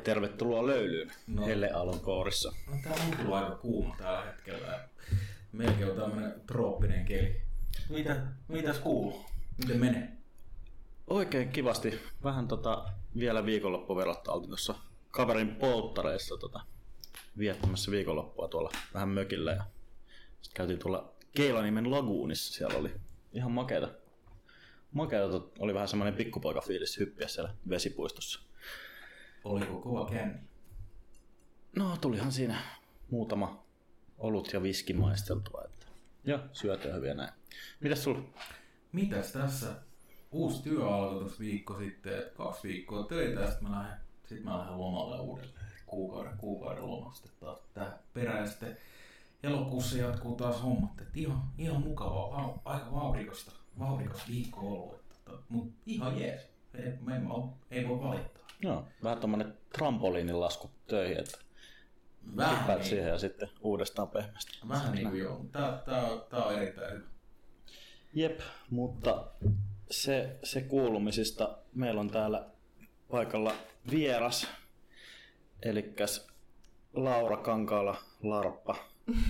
tervetuloa löylyyn no. Helle Alon kourissa. No, tää on kyllä aika kuuma tällä hetkellä. Melkein on tämmönen trooppinen keli. Mitä, mitäs kuuluu? Miten menee? Oikein kivasti. Vähän tota, vielä viikonloppuverratta oltiin tuossa kaverin polttareissa tota, viettämässä viikonloppua tuolla vähän mökillä. Ja sitten käytiin tuolla Keilanimen laguunissa. Siellä oli ihan makeita. Makeita, oli vähän semmoinen pikkupoikafiilis hyppiä siellä vesipuistossa. Oliko kova känni? No, tulihan siinä muutama olut ja viski maisteltua. Että... Ja syötyä hyviä näin. Mitäs sulla? Mitäs tässä? Uusi työ alkoi tuossa viikko sitten, että kaksi viikkoa töitä, ja sitten mä lähden, sit mä lähden lomalle uudelleen. Kuukauden, kuukauden lomasta taas tähän perään. Sitten elokuussa jatkuu taas hommat. Että ihan, ihan mukavaa, aika vauhdikasta, vauhdikas viikko ollut. Että, mutta ihan jees. Ei, ei, ei voi valittaa. Joo, vähän tommonen trampoliinin lasku töihin, että vähän niin. siihen ja sitten uudestaan pehmeästi. Vähän niin kuin joo. Tää, tää, tää on erittäin hyvä. Jep, mutta se, se kuulumisista. Meillä on täällä paikalla vieras, eli Laura Kankaala Larppa,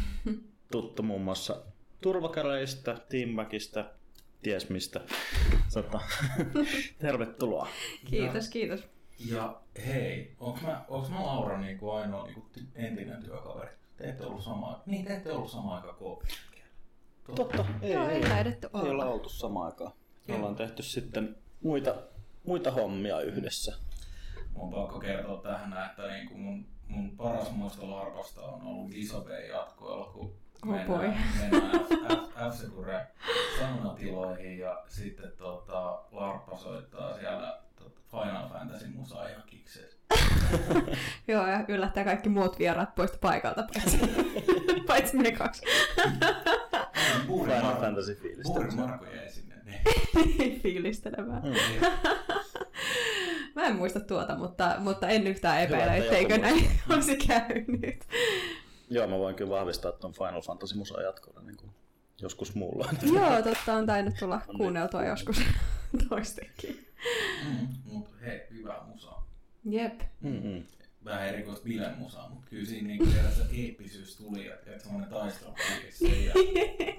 tuttu muun muassa turvakäreistä, Timbakista, ties mistä. Sota. Tervetuloa. Kiitos, ja, kiitos. Ja hei, onko mä, onko mä Laura niin kuin ainoa niin kuin entinen työkaveri? Te ette ollut samaa, niin te ette ollut samaan aikaan Totta. Totta. Ei, Joo, ei, ei, olla. ei olla oltu samaan aikaan. Me ollaan tehty sitten muita, muita hommia yhdessä. Mun pakko kertoa tähän, että niin kuin mun, mun paras muisto Larpasta on ollut iso B-jatkoilla, kun oh mennään, mennään F, F, saunatiloihin ja sitten tota, Larppa soittaa siellä tota, Final Fantasy musaa ihan kikseen. Joo, ja yllättää kaikki muut vieraat poista paikalta, paitsi, paitsi me kaksi. Final Fantasy fiilistä. Puuri Marko jäi sinne. Niin. Fiilistelemään. Mm. Mä en muista tuota, mutta, mutta en yhtään epäile, etteikö näin olisi käynyt. Joo, mä voin kyllä vahvistaa tuon Final Fantasy musan jatkolla niin kuin joskus muulla. Joo, totta on tainnut tulla niin. kuunneltua joskus toistekin. Mm, mutta hei, hyvä musa. Jep. Mm-hmm. Vähän erikoista bilen musaa, mutta kyllä siinä niinku se eeppisyys tuli, että semmoinen taistelu se ja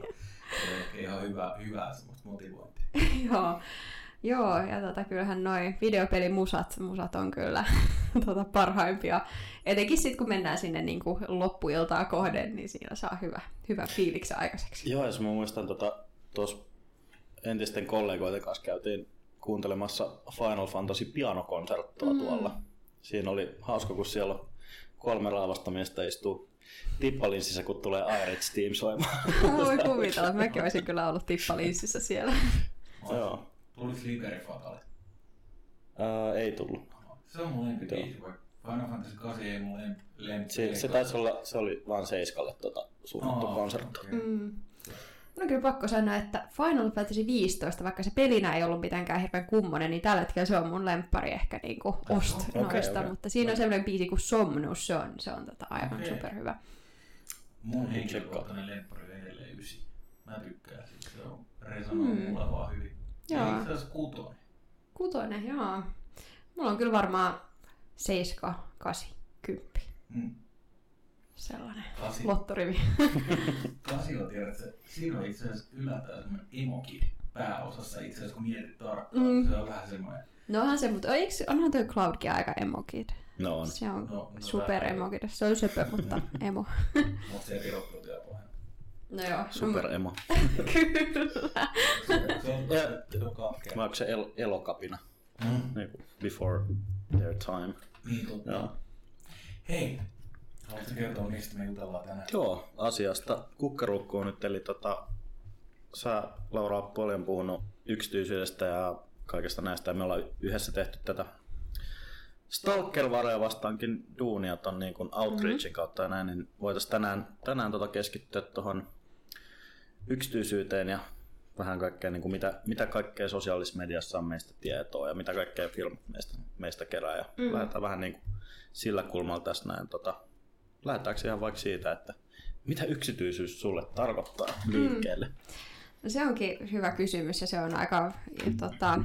se ihan hyvä, hyvää semmoista motivointia. Joo. Joo, ja tota, kyllähän noin videopelimusat musat on kyllä tota, parhaimpia. Etenkin sitten, kun mennään sinne niin kuin loppuiltaa kohden, niin siinä saa hyvä, hyvä fiiliksi aikaiseksi. Joo, jos mä muistan tuossa tota, entisten kollegoiden kanssa käytiin kuuntelemassa Final Fantasy pianokonserttoa mm. tuolla. Siinä oli hauska, kun siellä kolme raavasta miestä istuu tippalinssissä, kun tulee Irex Team soimaan. Voi kuvitella, mäkin olisin kyllä ollut tippalinssissä siellä. Joo. Tuliko Liberi Fatale? Uh, ei tullut. Se on mun lempibiisi, vaikka Final Fantasy 8 ei mun lempi. Se, se taisi olla, se oli vaan Seiskalle tota, suunnattu oh, konsertto. Okay. Mm. Mun on kyllä pakko sanoa, että Final Fantasy 15, vaikka se pelinä ei ollut mitenkään hirveän kummonen, niin tällä hetkellä se on mun lemppari ehkä niinku ost okay, noista, okay. mutta siinä on sellainen biisi kuin Somnus, se on, se on tota aivan okay. superhyvä. Mun henkilökohtainen lemppari on edelleen ysi. Mä tykkään siitä, se on resonoi mm. mulle vaan hyvin. Joo. Ja itse asiassa kutonen. Kutonen, joo. Mulla on kyllä varmaan 7, 8, 10. Mm sellainen Kasi. lottorivi. Kasi on, tiedät, siinä on itse asiassa yllättäen semmoinen emoki pääosassa itse asiassa, kun mietit tarkkaan. Mm. Se on vähän semmoinen... No onhan se, mutta eikö, onhan tuo Cloudkin aika emokid. No on. Se on no, no, super emokid. Se on söpö, mutta emo. mutta se ei pohjalla. No joo. Super emo. Kyllä. Se on, se on el- elokapina? Mm. Niin before their time. Niin totta. Joo. Hei, Haluatko kertoa, mistä me jutellaan tänään? Joo, asiasta kukkarukkuun nyt, eli tota, sä Laura oot paljon puhunut yksityisyydestä ja kaikesta näistä, ja me ollaan yhdessä tehty tätä Stalker-varoja vastaankin duunia ton niin kuin outreachin mm-hmm. kautta ja näin, niin voitaisiin tänään, tänään tota keskittyä tuohon yksityisyyteen ja vähän kaikkea, niin kuin mitä, mitä kaikkea sosiaalisessa mediassa on meistä tietoa ja mitä kaikkea film meistä, meistä kerää. Ja mm. lähdetään vähän niin kuin sillä kulmalla tässä näin tota, lähdetäänkö ihan vaikka siitä, että mitä yksityisyys sulle tarkoittaa liikkeelle? Mm. No se onkin hyvä kysymys ja se on aika tota,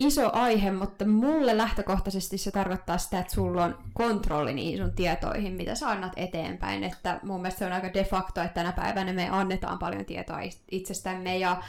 iso aihe, mutta mulle lähtökohtaisesti se tarkoittaa sitä, että sulla on kontrolli niihin sun tietoihin, mitä sä annat eteenpäin. Että mun mielestä se on aika de facto, että tänä päivänä me annetaan paljon tietoa itsestämme ja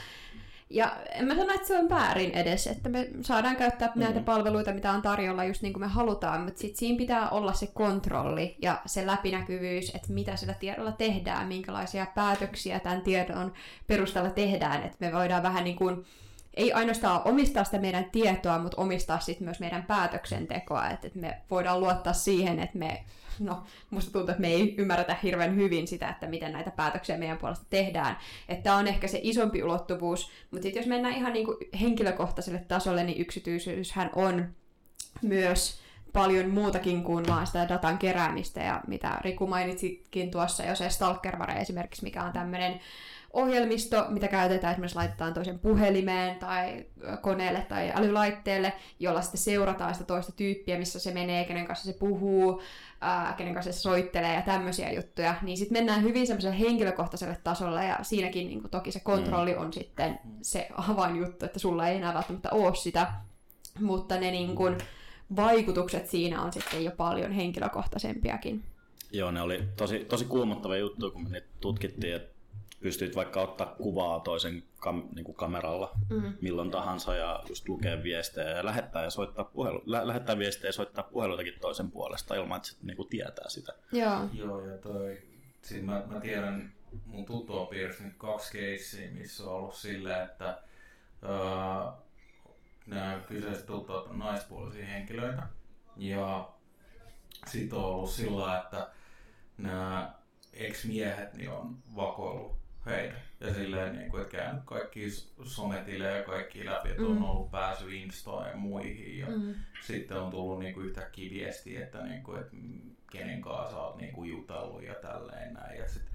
ja en mä sano, että se on väärin edes, että me saadaan käyttää mm. näitä palveluita, mitä on tarjolla just niin kuin me halutaan, mutta sitten siinä pitää olla se kontrolli ja se läpinäkyvyys, että mitä sillä tiedolla tehdään, minkälaisia päätöksiä tämän tiedon perusteella tehdään, että me voidaan vähän niin kuin ei ainoastaan omistaa sitä meidän tietoa, mutta omistaa sitten myös meidän päätöksentekoa, että, me voidaan luottaa siihen, että me, no musta tuntuu, että me ei ymmärretä hirveän hyvin sitä, että miten näitä päätöksiä meidän puolesta tehdään. Että on ehkä se isompi ulottuvuus, mutta sitten jos mennään ihan niin kuin henkilökohtaiselle tasolle, niin yksityisyyshän on myös paljon muutakin kuin vaan sitä datan keräämistä ja mitä Riku mainitsitkin tuossa jo se Stalkervare esimerkiksi, mikä on tämmöinen ohjelmisto, mitä käytetään esimerkiksi laitetaan toisen puhelimeen tai koneelle tai älylaitteelle, jolla sitten seurataan sitä toista tyyppiä, missä se menee, kenen kanssa se puhuu, ää, kenen kanssa se soittelee ja tämmöisiä juttuja, niin sitten mennään hyvin semmoiselle henkilökohtaiselle tasolle ja siinäkin niin toki se kontrolli on sitten se avainjuttu, että sulla ei enää välttämättä ole sitä, mutta ne niin kuin, vaikutukset siinä on sitten jo paljon henkilökohtaisempiakin. Joo, ne oli tosi, tosi kuumottavia juttuja, kun me tutkittiin, että pystyt vaikka ottaa kuvaa toisen kam, niin kuin kameralla mm. milloin tahansa ja just lukea viestejä ja lähettää, ja soittaa puhelu, lä- lähettää viestejä ja soittaa puheluitakin toisen puolesta ilman, että se niin kuin tietää sitä. Joo. Joo, ja toi, siis mä, mä tiedän mun tuttua piirissä nyt kaksi keissiä, missä on ollut silleen, että öö, nämä kyseiset tuttuvat on naispuolisia henkilöitä. Ja sitten on ollut sillä, että nämä ex-miehet niin on vakoillut heitä. Ja silleen, niin kuin, että käynyt kaikki sometilejä ja kaikki läpi, että on mm. ollut pääsy Instaan ja muihin. Ja mm. sitten on tullut niin kuin, yhtäkkiä viestiä, että, niin kuin, että kenen kanssa oot niin kuin, jutellut ja tälleen näin. Ja sit,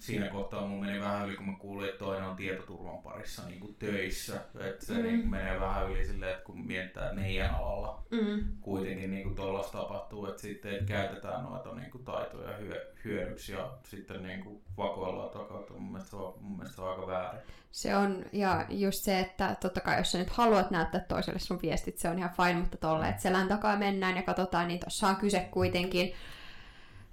siinä kohtaa mun meni vähän yli, kun mä kuulin, että toinen on tietoturvan parissa niin kuin töissä. Että se mm. niin kuin, menee vähän yli silleen, että kun mietitään, että meidän alalla mm. kuitenkin niin kuin tuollaista tapahtuu, että sitten käytetään noita niin kuin taitoja hyö, hyödyksi ja sitten niin kuin vakoillaan takaa. Mun mielestä, se on, mun mielestä se on aika väärin. Se on, ja just se, että totta kai jos sä nyt haluat näyttää toiselle sun viestit, se on ihan fine, mutta tolle, että selän takaa mennään ja katsotaan, niin tuossa on kyse kuitenkin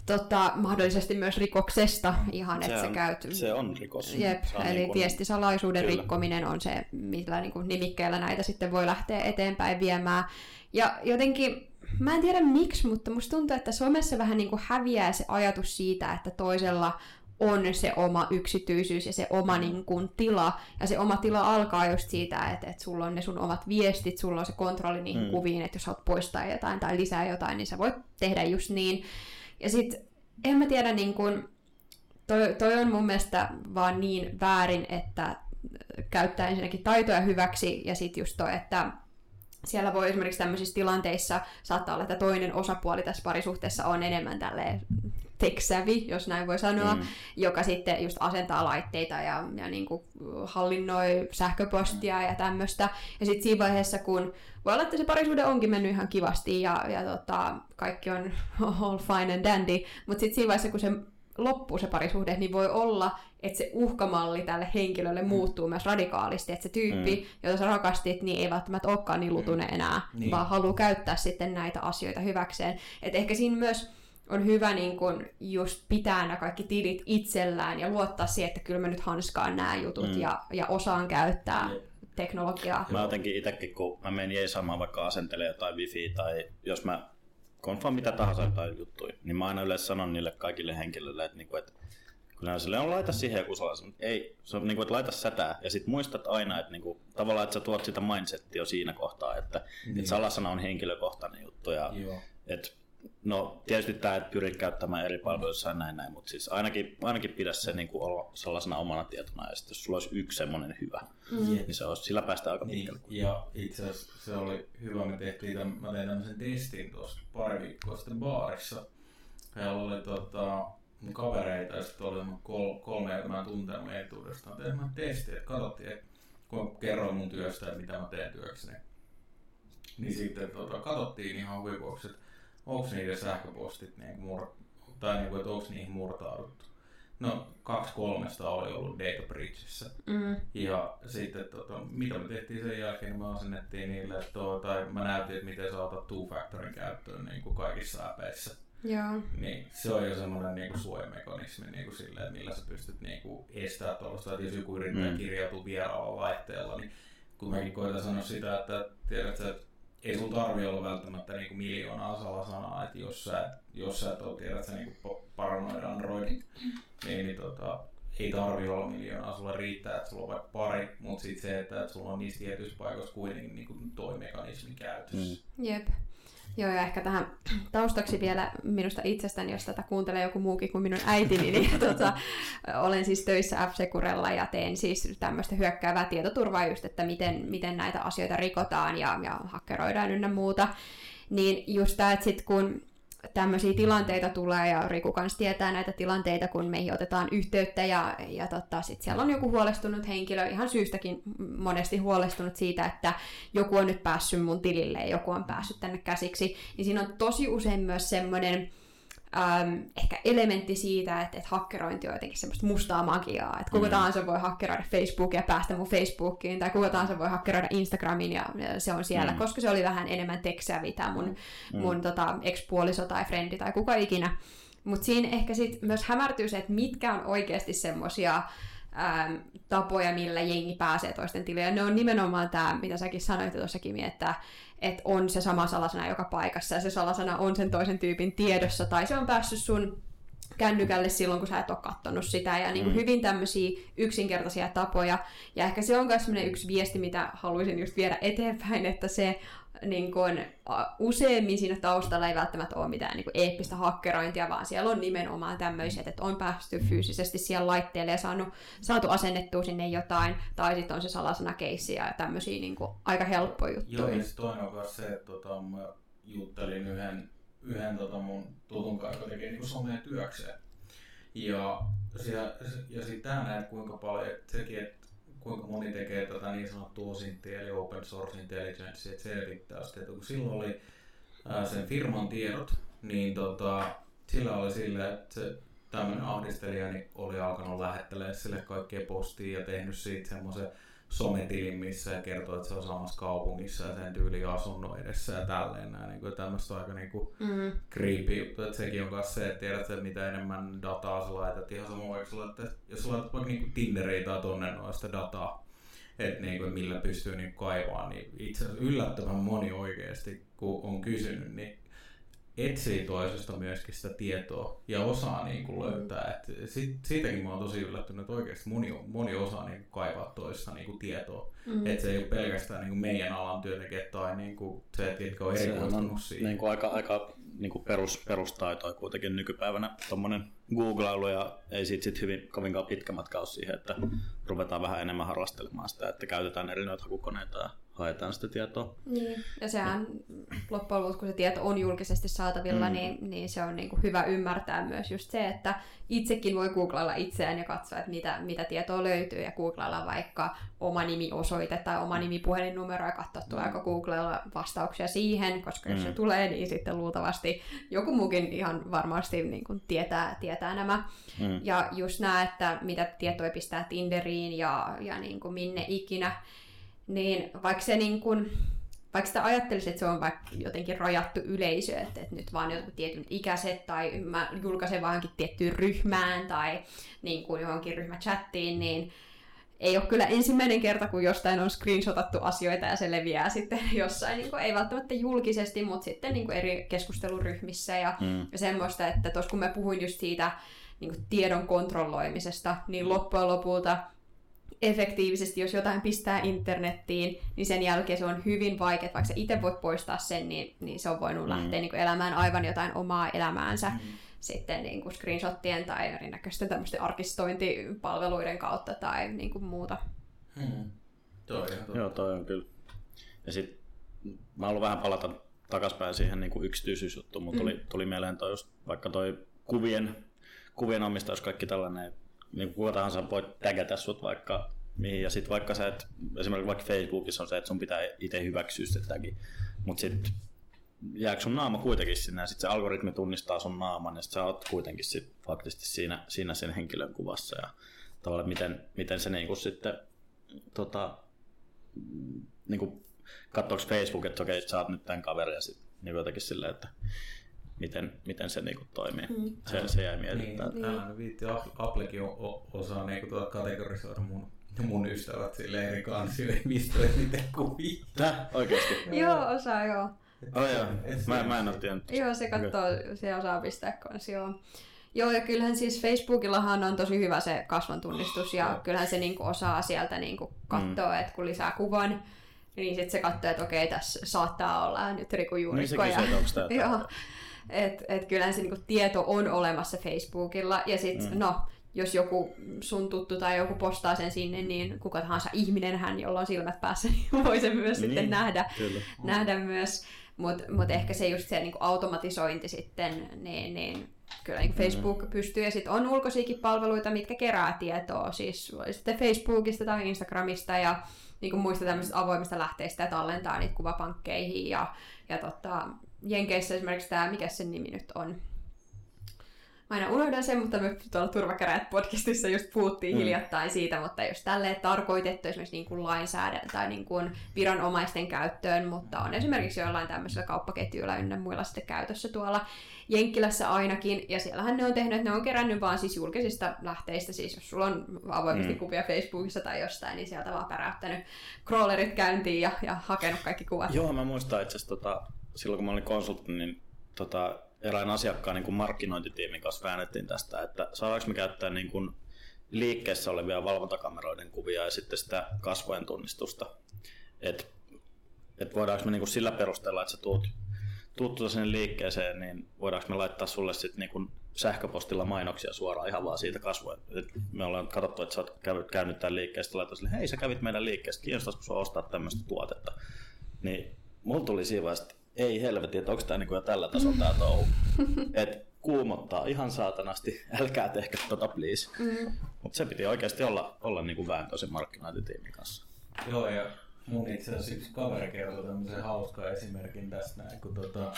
tota, mahdollisesti myös rikoksesta ihan, että se on, käyt... Se on rikos. Jep, on eli niin kuin... viestisalaisuuden Kyllä. rikkominen on se, millä niin kuin nimikkeellä näitä sitten voi lähteä eteenpäin viemään. Ja jotenkin, mä en tiedä miksi, mutta musta tuntuu, että somessa vähän niin kuin häviää se ajatus siitä, että toisella on se oma yksityisyys ja se oma mm. niin kuin, tila. Ja se oma tila alkaa just siitä, että, että sulla on ne sun omat viestit, sulla on se kontrolli niihin mm. kuviin, että jos haluat poistaa jotain tai lisää jotain, niin sä voit tehdä just niin. Ja sitten, en mä tiedä, niin kun, toi, toi on mun mielestä vaan niin väärin, että käyttää ensinnäkin taitoja hyväksi ja sitten just toi, että siellä voi esimerkiksi tämmöisissä tilanteissa saattaa olla, että toinen osapuoli tässä parisuhteessa on enemmän tälleen teksävi, jos näin voi sanoa, mm. joka sitten just asentaa laitteita ja, ja niin kuin hallinnoi sähköpostia ja tämmöistä. Ja sitten siinä vaiheessa, kun voi olla, että se parisuhde onkin mennyt ihan kivasti ja, ja tota, kaikki on all fine and dandy, mutta sitten siinä vaiheessa, kun se loppuu se parisuhde, niin voi olla, että se uhkamalli tälle henkilölle mm. muuttuu myös radikaalisti, että se tyyppi, mm. jota sä rakastit, niin ei välttämättä olekaan niin lutunen mm. enää, niin. vaan haluaa käyttää sitten näitä asioita hyväkseen. Et ehkä siinä myös on hyvä niin kun just pitää nämä kaikki tilit itsellään ja luottaa siihen, että kyllä mä nyt hanskaan nämä jutut mm. ja, ja osaan käyttää mm. teknologiaa. Mä jotenkin itsekin, kun mä menen jeesaamaan vaikka asentelee jotain wifi tai jos mä konfaan mitä tahansa jotain juttuja, niin mä aina yleensä sanon niille kaikille henkilöille, että, niinku, että kyllä sille on laita siihen joku salaisuus, mutta ei, se on niinku, että laita sätää ja sit muistat aina, että niinku, tavallaan, että sä tuot sitä mindsettiä jo siinä kohtaa, että, niin. että salasana on henkilökohtainen juttu ja Joo. että No tietysti tämä, että pyrit käyttämään eri palveluissa ja näin näin, mutta siis ainakin, ainakin pidä se niin kuin olla sellaisena omana tietona ja sitten jos sulla olisi yksi semmoinen hyvä, mm. niin se olisi, sillä päästään aika niin, pitkälle. Ja itse asiassa se oli hyvä, me tehtiin tämän, mä tein tämmöisen testin tuossa pari viikkoa sitten baarissa. Heillä oli tota, mun kavereita ja sitten oli kol, kolme, joita mä en tuntenut etuudestaan. Tein mä testin, että katsottiin, että kun kerroin mun työstä, että mitä mä teen työkseni. Niin sitten tota, katsottiin ihan huipuksi, että onko niiden sähköpostit niin mur- tai niin kuin, että onko niihin murtauduttu. No, kaksi kolmesta oli ollut data breachissä. Mm. Ja sitten tota, mitä me tehtiin sen jälkeen, niin me asennettiin niille, että tuo, tai mä näytin, että miten sä otat two-factorin käyttöön niin kuin kaikissa äpeissä. Joo. Niin, se on jo semmoinen niinku suojamekanismi niinku silleen, millä sä pystyt niinku estämään tuollaista, että jos joku yrittää Mm. kirjautua vieraalla laitteella, niin kun mäkin koitan sanoa sitä, että tiedät sä, että ei sulla tarvi olla välttämättä niinku miljoonaa salasanaa, että jos sä, jos sä et ole, tiedät sä, niinku paranoid Androidit, niin, niin tota, ei tarvi olla miljoonaa, sulla riittää, että sulla on vaikka pari, mutta sitten se, että, että sulla on niissä tietyissä paikoissa kuitenkin niinku toi mekanismi käytössä. Jep. Joo, ja ehkä tähän taustaksi vielä minusta itsestäni, jos tätä kuuntelee joku muukin kuin minun äitini, niin tota, olen siis töissä F-Securella ja teen siis tämmöistä hyökkäävää tietoturvaa just, että miten, miten näitä asioita rikotaan ja, ja hakkeroidaan ynnä muuta. Niin just tämä, että sit kun tämmöisiä tilanteita tulee ja Riku kanssa tietää näitä tilanteita, kun meihin otetaan yhteyttä ja, ja tota, sit siellä on joku huolestunut henkilö, ihan syystäkin monesti huolestunut siitä, että joku on nyt päässyt mun tilille ja joku on päässyt tänne käsiksi, niin siinä on tosi usein myös semmoinen äm, ehkä elementti siitä, että, että hakkerointi on jotenkin semmoista mustaa magiaa, että kuka Mm. tahansa voi hakkeroida Facebookia ja päästä mun Facebookiin, tai kuka tahansa voi hakkeroida Instagramin ja se on siellä, Mm. koska se oli vähän enemmän tekstiä, mitä mun, Mm. mun tota, ex-puoliso tai frendi tai kuka ikinä. Mutta siinä ehkä sit myös hämärtyy se, että mitkä on oikeasti semmoisia ähm, tapoja, millä jengi pääsee toisten tilille. Ne on nimenomaan tämä, mitä säkin sanoit tuossa Kimi, että, että on se sama salasana joka paikassa ja se salasana on sen toisen tyypin tiedossa tai se on päässyt sun kännykälle silloin, kun sä et ole kattonut sitä. Ja niin kuin Mm. hyvin tämmöisiä yksinkertaisia tapoja. Ja ehkä se on myös yksi viesti, mitä haluaisin just viedä eteenpäin, että se niin kun, a, useimmin siinä taustalla ei välttämättä ole mitään niin kun eeppistä hakkerointia, vaan siellä on nimenomaan tämmöiset, että on päästy fyysisesti siellä laitteelle ja saanut, saatu asennettua sinne jotain, tai sitten on se salasanakeissi ja tämmöisiä niin kun, aika helppoja Joo, juttuja. ja sitten toinen on myös se, että tota, mä juttelin yhden, yhden tota mun tutun kanssa, joka tekee somea työkseen. Ja, ja, ja sitten tämä näet kuinka paljon, sekin, että kuinka moni tekee tätä niin sanottua OSINTia, eli Open Source Intelligence, että selvittää sitä, että kun silloin oli ää, sen firman tiedot, niin tota, sillä oli sille, että se tämmöinen ahdistelija niin oli alkanut lähettelemään sille kaikkea postia ja tehnyt siitä semmoisen sometilin, missä ja kertoo, että se on samassa kaupungissa ja sen tyyli asunnon edessä ja tälleen näin. Niin kuin, tämmöistä aika niin kuin Mm, creepy juttu, että sekin on myös se, että tiedät, että mitä enemmän dataa sä laitat, ihan sama vaikka laitat, jos sä laitat vaikka niinku Tinderiin tai tonne noin sitä dataa, että niinku, millä pystyy niinku kaivaa, niin itse asiassa yllättävän moni oikeasti, kun on kysynyt, niin etsii toisesta myöskin sitä tietoa ja osaa niinku löytää. Et sit, siitäkin mä oon tosi yllättynyt, että oikeasti moni, moni osaa niinku kaivaa toisesta niinku tietoa. mm. Että se ei ole pelkästään niinku meidän alan työntekijät tai niinku se, että ketkä on erikoistunut on siihen. niin kuin aika, aika niin kuin perus, perustaitoa kuitenkin nykypäivänä tuommoinen googlailu ja ei siitä sit hyvin kovinkaan pitkä matka ole siihen, että ruvetaan vähän enemmän harrastelemaan sitä, että käytetään eri noita hakukoneita ja haetaan sitä tietoa. Niin, ja sehän loppujen lopuksi, kun se tieto on julkisesti saatavilla, Mm. mm. niin, niin se on niin kuin hyvä ymmärtää myös just se, että itsekin voi googlailla itseään ja katsoa, että mitä, mitä tietoa löytyy, ja googlailla vaikka oma nimi-osoite tai oma nimi puhelinnumero ja katsoa, tuleeko Googlella vastauksia siihen, koska jos Mm. se tulee, niin sitten luultavasti joku muukin ihan varmasti niin kuin tietää, tietää nämä. Mm. Ja just nämä, että mitä tietoja pistää Tinderiin ja, ja niin kuin minne ikinä, niin vaikka se niin kuin, vaikka sitä ajattelisi, että se on vaikka jotenkin rajattu yleisö, että, että nyt vaan jotkut tietyt ikäiset tai mä julkaisen vaan johonkin tiettyyn ryhmään tai niin kuin johonkin ryhmächattiin, niin ei ole kyllä ensimmäinen kerta, kun jostain on screenshotattu asioita ja se leviää sitten jossain, niin kuin, ei välttämättä julkisesti, mutta sitten niin kuin eri keskusteluryhmissä ja Mm. semmoista, että tuossa kun mä puhuin just siitä niin kuin tiedon kontrolloimisesta, niin loppujen lopulta efektiivisesti, jos jotain pistää internettiin, niin sen jälkeen se on hyvin vaikea, vaikka sä itse voit poistaa sen, niin, niin se on voinut Mm. lähteä niin kuin elämään aivan jotain omaa elämäänsä Mm. sitten niin kuin screenshottien tai erinäköisten tämmöisten arkistointipalveluiden kautta tai niin kuin muuta. Hmm. Toi on. Joo, toi on kyllä. Ja sit mä haluan vähän palata takaspäin siihen niin kuin yksityisyysjuttuun, mutta tuli, tuli mieleen toi just vaikka toi kuvien, kuvien omistajuus, kaikki tällainen, niin kuka tahansa voi tägätä sut vaikka mihin, ja sit vaikka sä et, esimerkiksi vaikka Facebookissa on se, että sun pitää itse hyväksyä se tagi, mutta sit jääkö sun naama kuitenkin sinne, ja sitten se algoritmi tunnistaa sun naaman, ja sitten sä oot kuitenkin sit faktisesti siinä, siinä sen henkilön kuvassa, ja tavallaan miten, miten se niinku sitten tota, niinku, katsoako Facebook, että okei, sä oot nyt tämän kaveri, ja sitten niin jotenkin silleen, että miten, miten se niinku toimii. Mm. Se, se jäi mietittää. Niin, niin. viitti, Applekin osaa niinku tuota kategorisoida mun mun ystävät sille eri kansioihin, mistä niitä kuvia. Tää? Oikeesti? joo, osaa joo. Oh, joo. Mä, mä en ole tiennyt. Joo, se katsoo, se osaa pistää kanssa, joo. Joo, ja kyllähän siis Facebookillahan on tosi hyvä se kasvontunnistus, ja kyllähän se niinku osaa sieltä niinku katsoa, mm. että kun lisää kuvan, niin sitten se katsoo, että okei, tässä saattaa olla nyt Riku Juurikko. Niin se kysyy, onko tämä Joo. Et, et kyllähän se niinku tieto on olemassa Facebookilla, ja sitten, mm. no, jos joku sun tuttu tai joku postaa sen sinne, niin kuka tahansa ihminen hän, jolla on silmät päässä, niin voi sen myös niin, sitten nähdä, nähdä myös. Mutta mut ehkä se just se niin automatisointi sitten, niin, niin kyllä niin Facebook mm. pystyy. Ja sitten on ulkoisiakin palveluita, mitkä kerää tietoa, siis sitten Facebookista tai Instagramista ja niin kuin muista tämmöisistä avoimista lähteistä ja tallentaa niitä kuvapankkeihin. Ja, ja tota, Jenkeissä esimerkiksi tämä, mikä sen nimi nyt on, aina unohdan sen, mutta me tuolla Turvakäräjät podcastissa just puhuttiin mm. hiljattain siitä, mutta jos tälleen tarkoitettu esimerkiksi niin kuin lainsäädäntö tai niin kuin viranomaisten käyttöön, mutta on esimerkiksi joillain tämmöisillä kauppaketjuilla ynnä muilla sitten käytössä tuolla Jenkkilässä ainakin, ja siellähän ne on tehnyt, että ne on kerännyt vaan siis julkisista lähteistä, siis jos sulla on avoimesti mm. kuvia Facebookissa tai jostain, niin sieltä vaan päräyttänyt crawlerit käyntiin ja, ja hakenut kaikki kuvat. Joo, mä muistan itse asiassa tota, silloin kun mä olin konsultti, niin tota, erään asiakkaan niin markkinointitiimin kanssa väännettiin tästä, että saadaanko me käyttää niin kuin liikkeessä olevia valvontakameroiden kuvia ja sitten sitä kasvojen tunnistusta. Että et voidaanko me niin kuin sillä perusteella, että sä tuut, tuut tuota sinne liikkeeseen, niin voidaanko me laittaa sulle sitten niin kuin sähköpostilla mainoksia suoraan ihan vaan siitä kasvojen. Et me ollaan katsottu, että sä oot käynyt, käynyt tämän liikkeestä, laittaa sille, hei sä kävit meidän liikkeestä, kiinnostaisiko sua ostaa tämmöistä tuotetta. Niin mulla tuli siinä vaiheessa, ei helvetti, että onko tämä niinku jo tällä tasolla tämä touhu. Et kuumottaa ihan saatanasti, älkää tehkö tota please. Mm. Mutta se piti oikeasti olla, olla niinku vääntö sen markkinointitiimin kanssa. Joo, ja mun itse asiassa yksi kaveri kertoi tämmöisen hauskan esimerkin tästä näin, kun tota,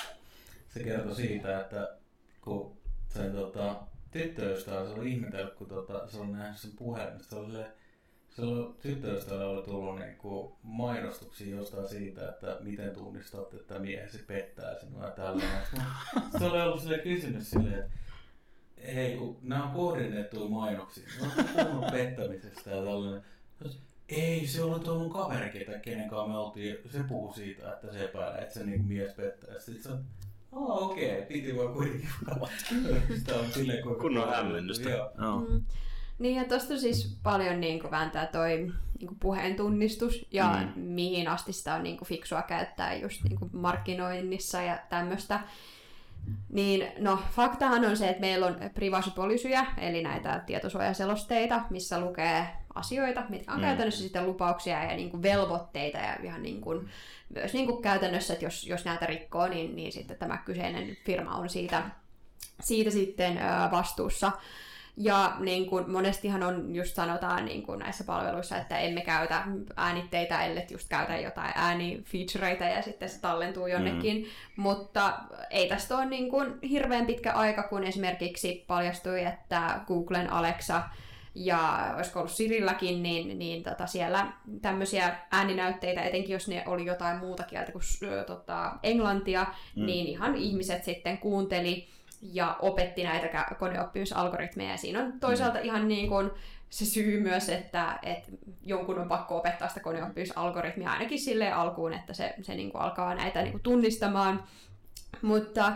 se kertoi siitä, että kun se tota, tyttöystävä, se oli ihmetellyt, kun tota, se oli nähnyt sen puhelimen, se oli Silloin tyttöystävällä oli tullut niinku mainostuksia jostain siitä, että miten tunnistat, että miehesi pettää sinua ja tällainen. Se oli ollut sille kysymys silleen, että hei, kun nämä on kohdennettuja mainoksia, mä oon puhunut pettämisestä ja tällainen. Ei, se oli tuo mun kaveri, ketä, kenen kanssa me oltiin, se puhuu siitä, että se epäilee, että se niinku mies pettää. Sitten se on, okei, okay. piti vaan kuitenkin Sitä on silleen, kun... Kunnon hämmennystä. Joo. No. Mm. Niin ja tuosta siis paljon niin kuin vääntää toi niin kuin puheen tunnistus ja mm. mihin asti sitä on niin kuin fiksua käyttää just niin kuin markkinoinnissa ja tämmöistä. Niin no, faktahan on se, että meillä on privacypolisyjä, eli näitä tietosuojaselosteita, missä lukee asioita, mitkä on mm. käytännössä sitten lupauksia ja niin kuin velvoitteita ja ihan niin kuin, myös niin kuin käytännössä, että jos, jos näitä rikkoo, niin, niin sitten tämä kyseinen firma on siitä, siitä sitten vastuussa. Ja niin kuin monestihan on just sanotaan niin kuin näissä palveluissa, että emme käytä äänitteitä, ellei just käytä jotain äänifeatureita ja sitten se tallentuu jonnekin. Mm. Mutta ei tästä ole niin kuin hirveän pitkä aika, kun esimerkiksi paljastui, että Googlen Alexa ja olisiko ollut Sirilläkin, niin, niin tota siellä tämmöisiä ääninäytteitä, etenkin jos ne oli jotain muuta kieltä kuin tota, englantia, mm. niin ihan ihmiset sitten kuunteli ja opetti näitä koneoppimisalgoritmeja. Ja siinä on toisaalta mm. ihan niin kuin se syy myös, että, että jonkun on pakko opettaa sitä koneoppimisalgoritmia ainakin sille alkuun, että se, se niin kuin alkaa näitä niin kuin tunnistamaan. Mutta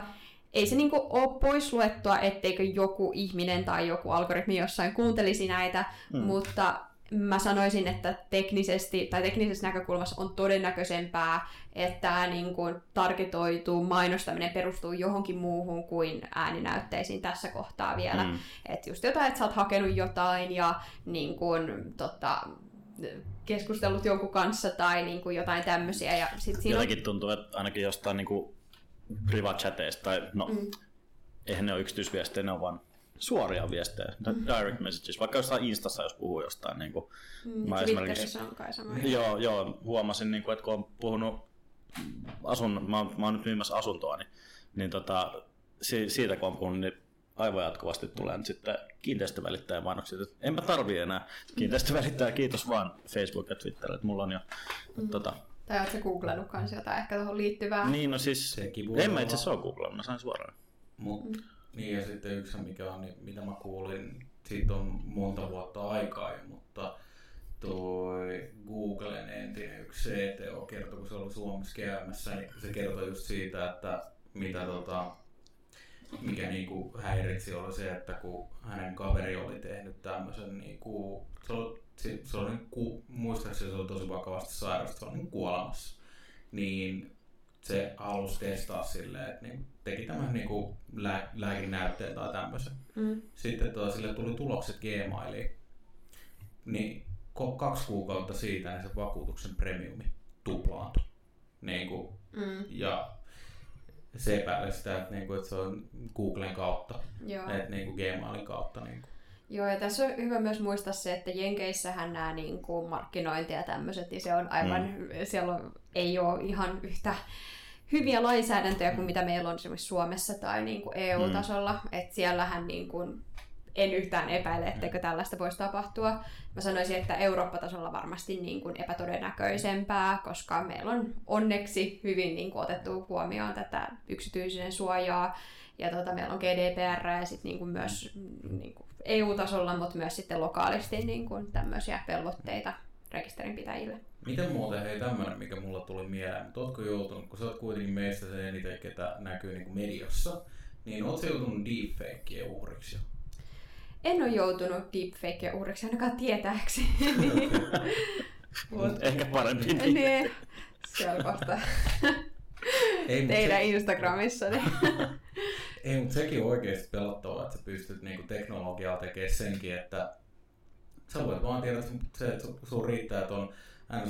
ei se niin kuin ole pois luettua, etteikö joku ihminen tai joku algoritmi jossain kuuntelisi näitä, mm. mutta mä sanoisin, että teknisesti tai teknisessä näkökulmassa on todennäköisempää, että tämä niin kuin targetoitu mainostaminen perustuu johonkin muuhun kuin ääninäytteisiin tässä kohtaa vielä. Mm. Että just jotain, että sä oot hakenut jotain ja niin kuin, tota, keskustellut jonkun kanssa tai niin kuin jotain tämmöisiä. Ja sit siinä Jotenkin on... tuntuu, että ainakin jostain niin kuin privat-chateista tai no, mm. eihän ne ole yksityisviestejä, ne on vaan suoria viestejä, mm. direct messages, vaikka jostain Instassa, jos puhuu jostain. Niin kuin, mm, mä esimerkiksi, on kai sama. Joo, joo, huomasin, niin kuin, että kun on puhunut asun, mä oon, mä oon nyt myymässä asuntoa, niin, niin tota, si, siitä kun on puhunut, niin aivan jatkuvasti tulee nyt sitten kiinteistövälittäjän mainokset. Et enpä tarvii enää kiinteistövälittäjää, kiitos vaan Facebook ja Twitter, että mulla on jo mm. tota, tai oletko googlannut kanssa jotain ehkä tuohon liittyvää? Niin, no siis, en mä itse asiassa ole googlannut, mä sain suoraan. Mut, mm. Niin ja sitten yksi mikä on, niin, mitä mä kuulin, siitä on monta vuotta aikaa jo, mutta toi Googlen entinen yksi CTO kertoi, kun se oli Suomessa käymässä, niin se kertoi just siitä, että mitä tota, mikä niinku häiritsi oli se, että kun hänen kaveri oli tehnyt tämmöisen, niinku, se oli, se, se oli niinku, muistaakseni se oli tosi vakavasti oli niinku kuolemassa, niin se halusi testaa silleen, että niin teki tämän niinku lää, lääkinnäytteen tai tämmöisen. Mm. Sitten tuota, sille tuli tulokset Gmailiin. Niin kaksi kuukautta siitä niin se vakuutuksen premiumi tuplaantui. Niin kuin, mm. Ja se epäilee sitä, että, niinku, että se on Googlen kautta, Joo. että niinku Gmailin kautta. Niinku. Joo, ja tässä on hyvä myös muistaa se, että Jenkeissähän nämä niin kuin markkinointi ja tämmöiset, niin se on aivan, mm. siellä on, ei ole ihan yhtä hyviä lainsäädäntöjä kuin mitä meillä on esimerkiksi Suomessa tai niin kuin EU-tasolla. Mm. Että siellähän niin kuin en yhtään epäile, etteikö tällaista voisi tapahtua. Mä sanoisin, että Eurooppa-tasolla varmasti niin kuin epätodennäköisempää, koska meillä on onneksi hyvin niin kuin otettu huomioon tätä yksityisyyden suojaa. Ja tota, meillä on GDPR ja sit niin kuin myös niin kuin EU-tasolla, mutta myös sitten lokaalisti niin kuin tämmöisiä velvoitteita rekisterinpitäjille. Miten muuten, hei tämmöinen, mikä mulla tuli mieleen, mutta ootko joutunut, kun sä oot kuitenkin meistä se eniten, ketä näkyy niin kuin mediassa, niin ootko joutunut deepfakeen uhriksi en ole joutunut deepfakeen uhriksi ainakaan tietääkseni. Mut, Ehkä parempi niin. niin. Se on kohta Ei, teidän se... Instagramissa. Niin. Ei, mutta sekin on oikeasti pelottavaa, että sä pystyt niinku teknologiaa tekemään senkin, että sä voit vaan tiedä, että se, että sun riittää, että on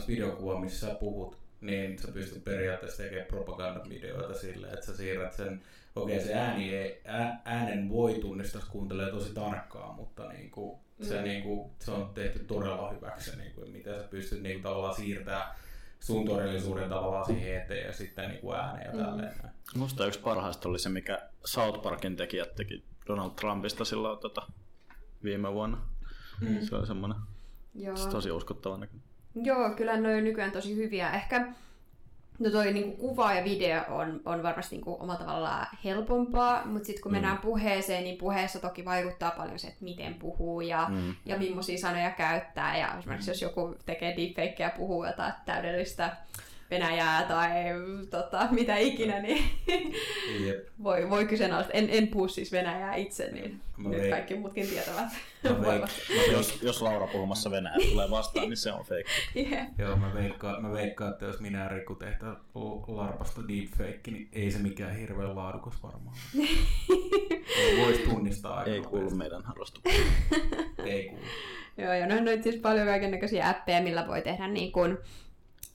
videokuva, missä sä puhut, niin sä pystyt periaatteessa tekemään propagandavideoita silleen, että sä siirrät sen okei se ääni ei, äänen voi tunnistaa, kuuntelee tosi tarkkaan, mutta niin kuin, se, mm. niin kuin, se on tehty todella hyväksi, niin kuin, miten sä pystyt niin kuin, tavallaan siirtämään sun todellisuuden tavallaan siihen eteen ja sitten niin kuin ääneen ja mm. tälleen. Musta yksi parhaista oli se, mikä South Parkin tekijät teki Donald Trumpista silloin tota, viime vuonna. Mm. Se oli semmoinen Joo. tosi uskottava näkö. Joo, kyllä ne on nykyään tosi hyviä. Ehkä No toi niinku kuva ja video on, on varmasti niinku omalla tavallaan helpompaa, mutta sitten kun mm. mennään puheeseen, niin puheessa toki vaikuttaa paljon se, että miten puhuu ja, mm. ja millaisia sanoja käyttää. Ja esimerkiksi mm. jos joku tekee deepfakeja ja puhuu jotain täydellistä Venäjää tai tota, mitä ikinä, niin yep. voi, voi kyseenalaista. En, en puhu siis Venäjää itse, niin mä nyt veik- kaikki muutkin tietävät. Veik- jos, jos Laura puhumassa Venäjää tulee vastaan, niin se on fake. Yeah. Joo, mä veikkaan, mä veikkaan, että jos minä ja Riku tehdään larpasta deepfake, niin ei se mikään hirveän laadukas varmaan. Voisi tunnistaa aika Ei kuulu meidän harrastukseen. ei kuulu. Joo, ja no, on siis paljon kaikenlaisia appeja, millä voi tehdä niin kuin,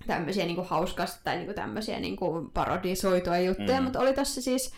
tämmöisiä niin kuin hauskasta tai niin kuin tämmöisiä niin kuin parodisoitua juttuja, mm. mutta oli tossa siis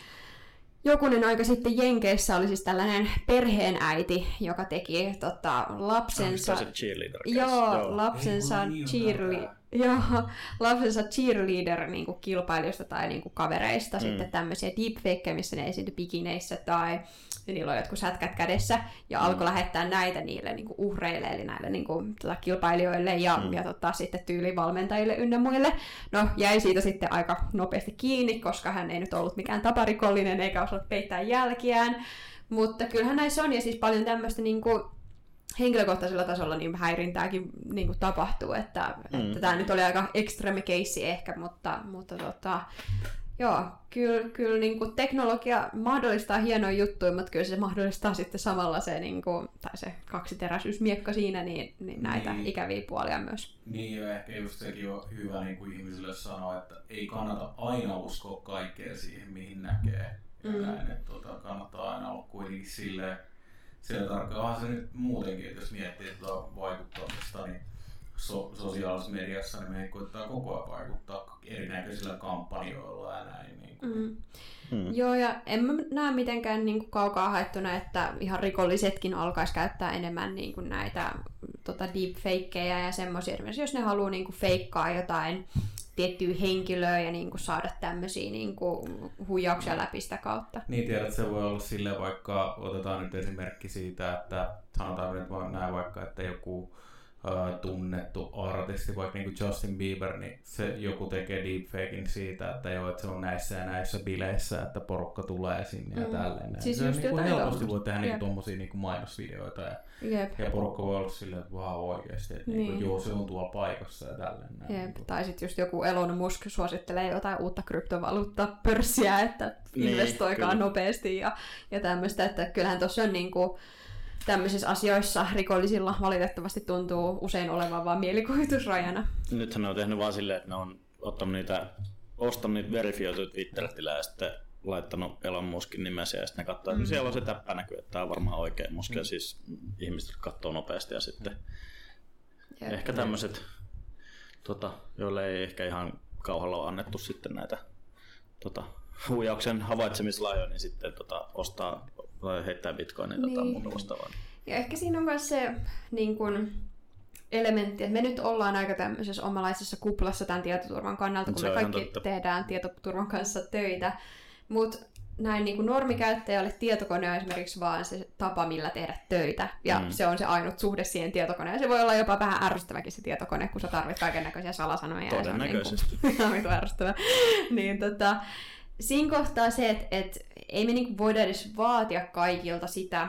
jokunen aika sitten Jenkeissä oli siis tällainen perheenäiti, joka teki tota, lapsensa... Ah, cheerleader joo, joo, lapsensa niin cheerleader Joo, lapsensa cheerleader niin kuin kilpailijoista tai niin kuin kavereista mm. sitten tämmöisiä deepfakeja, missä ne esiintyi bikineissä tai niillä on jotkut sätkät kädessä ja mm. alkoi lähettää näitä niille niin kuin uhreille eli näille niin kuin, tota, kilpailijoille ja, mm. ja tota, sitten tyylivalmentajille ynnä muille. No jäi siitä sitten aika nopeasti kiinni, koska hän ei nyt ollut mikään taparikollinen eikä osannut peittää jälkiään. Mutta kyllähän näissä on ja siis paljon tämmöistä niin kuin, henkilökohtaisella tasolla niin häirintääkin niin kuin tapahtuu, että, mm. että tämä nyt oli aika extreme case ehkä, mutta, mutta tota, joo, kyllä, kyllä niin kuin teknologia mahdollistaa hienoja juttuja, mutta kyllä se mahdollistaa sitten samalla se, niin kuin, tai se kaksiteräisyysmiekka siinä, niin, niin näitä niin. ikäviä puolia myös. Niin, ja ehkä just sekin on hyvä niin kuin ihmisille sanoa, että ei kannata aina uskoa kaikkea siihen, mihin näkee. Ja mm. näin, että tota, kannattaa aina olla kuitenkin silleen, siellä tarkkaan se nyt muutenkin, että jos miettii tuota vaikuttamista, niin so- sosiaalisessa mediassa niin meidän koittaa koko ajan vaikuttaa erinäköisillä kampanjoilla ja näin. Niin kuin. Mm. Mm. Joo, ja en mä näe mitenkään niin kuin kaukaa haettuna, että ihan rikollisetkin alkaisi käyttää enemmän niin kuin näitä tota deepfakeja ja semmoisia. Esimerkiksi jos ne haluaa niin kuin feikkaa jotain tiettyä henkilöä ja niin kuin saada tämmöisiä niin kuin huijauksia läpi sitä kautta. Niin tiedät, se voi olla sille vaikka, otetaan nyt esimerkki siitä, että sanotaan nyt vaan näin vaikka, että joku tunnettu artisti, vaikka niin kuin Justin Bieber, niin se joku tekee deepfakein siitä, että joo, että se on näissä ja näissä bileissä, että porukka tulee sinne ja mm. tälleen. Siis se just niin kuin helposti voi tehdä niin tuommoisia niin mainosvideoita ja, Jep. ja porukka voi olla silleen, että vau oikeasti, että niin. Niin. Niin kuin, joo, se on tuolla paikassa ja tälleen. Jep. niin kuin. Tai sitten just joku Elon Musk suosittelee jotain uutta kryptovaluutta-pörssiä, että Niin, investoikaa kyllä. nopeasti ja, ja tämmöistä, että kyllähän tuossa on niinku, tämmöisissä asioissa rikollisilla valitettavasti tuntuu usein olevan vain mielikuvitusrajana. Nythän ne on tehnyt vaan silleen, että ne on ottanut niitä, ostanut niitä verifioituja Twitter-tilejä ja sitten laittanut Elon Muskin nimesiä ja sitten ne katsoo, että Mm. siellä on se täppä näkyy, että tämä on varmaan oikein Musk ja siis ihmiset katsoo nopeasti ja sitten Jep. ehkä tämmöiset, tota, joille ei ehkä ihan kauhalla ole annettu sitten näitä tota, huijauksen havaitsemislajoja, niin sitten tota, ostaa tai heittää bitcoinia tai Niin. muuta vastaavaa. Ja ehkä siinä on myös se niin kun, elementti, että me nyt ollaan aika tämmöisessä omalaisessa kuplassa tämän tietoturvan kannalta, kun Se me kaikki totta. tehdään tietoturvan kanssa töitä. Mutta näin niin kuin normikäyttäjälle tietokone on esimerkiksi vaan se tapa, millä tehdä töitä. Ja Mm. se on se ainut suhde siihen tietokoneeseen. Se voi olla jopa vähän ärsyttäväkin se tietokone, kun sä tarvit kaiken näköisiä salasanoja. ja se on Todennäköisesti. Niin kuin, ärsyttävä. niin tota, siinä kohtaa se, että et, ei me niinku voida edes vaatia kaikilta sitä,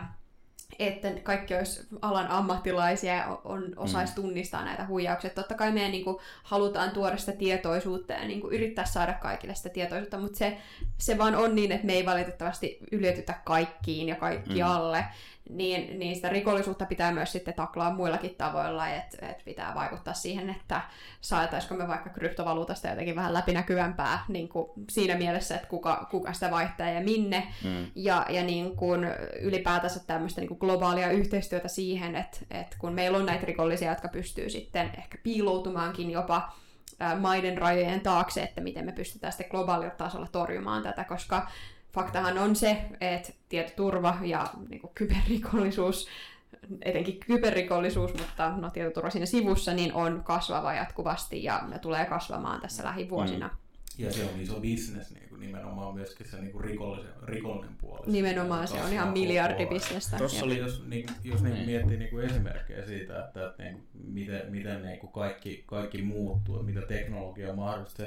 että kaikki olisi alan ammattilaisia ja on, osaisi Mm. tunnistaa näitä huijauksia. Totta kai meidän niin kuin, halutaan tuoda sitä tietoisuutta ja niin kuin, yrittää saada kaikille sitä tietoisuutta, mutta se, se vaan on niin, että me ei valitettavasti yletytä kaikkiin ja kaikkialle. Mm. Niin, niin sitä rikollisuutta pitää myös sitten taklaa muillakin tavoilla, että et pitää vaikuttaa siihen, että saataisiko me vaikka kryptovaluutasta jotenkin vähän läpinäkyvämpää niin kuin siinä mielessä, että kuka, kuka sitä vaihtaa ja minne. Mm. Ja, ja niin kuin ylipäätänsä tämmöistä niin kuin globaalia yhteistyötä siihen, että, että kun meillä on näitä rikollisia, jotka pystyy sitten ehkä piiloutumaankin jopa maiden rajojen taakse, että miten me pystytään sitten globaalilla tasolla torjumaan tätä, koska faktahan on se, että tietoturva ja niin kuin kyberrikollisuus, etenkin kyberrikollisuus, mutta no, tietoturva siinä sivussa, niin on kasvava jatkuvasti ja ne tulee kasvamaan tässä lähivuosina. Mm. Ja se on iso bisnes niin kuin nimenomaan myöskin se niin kuin rikollisen, rikollinen puoli. Nimenomaan se on ihan miljardibisnestä. Tossa Jep. oli- Jos, niin, jos niin Niin. miettii niin kuin esimerkkejä siitä, että, että niin, miten, miten niin kuin kaikki, kaikki muuttuu, mitä teknologia mahdollistaa,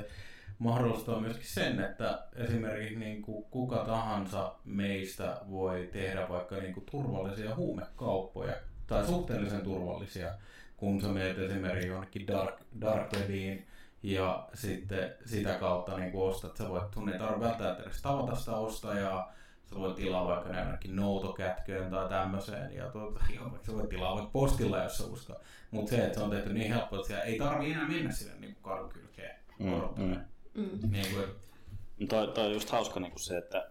mahdollistaa myöskin sen, että esimerkiksi niin kuin kuka tahansa meistä voi tehdä vaikka niin kuin turvallisia huumekauppoja tai suhteellisen turvallisia, kun sä menet esimerkiksi jonnekin dark, dark webiin ja sitten sitä kautta niin kuin ostat, sä voit, sun ei tarvitse välttämättä edes tavata sitä ostajaa, sä voit tilaa vaikka ne jonnekin noutokätköön tai tämmöiseen, ja tuota, joo, sä voit tilaa vaikka postilla, jos sä uskot. Mutta se, että se on tehty niin helppo, että ei tarvi enää mennä sinne niin kuin kadun kylkeen Mm, odottamaan. Mm. Niin kuin, No Toi, toi on just hauska niin se, että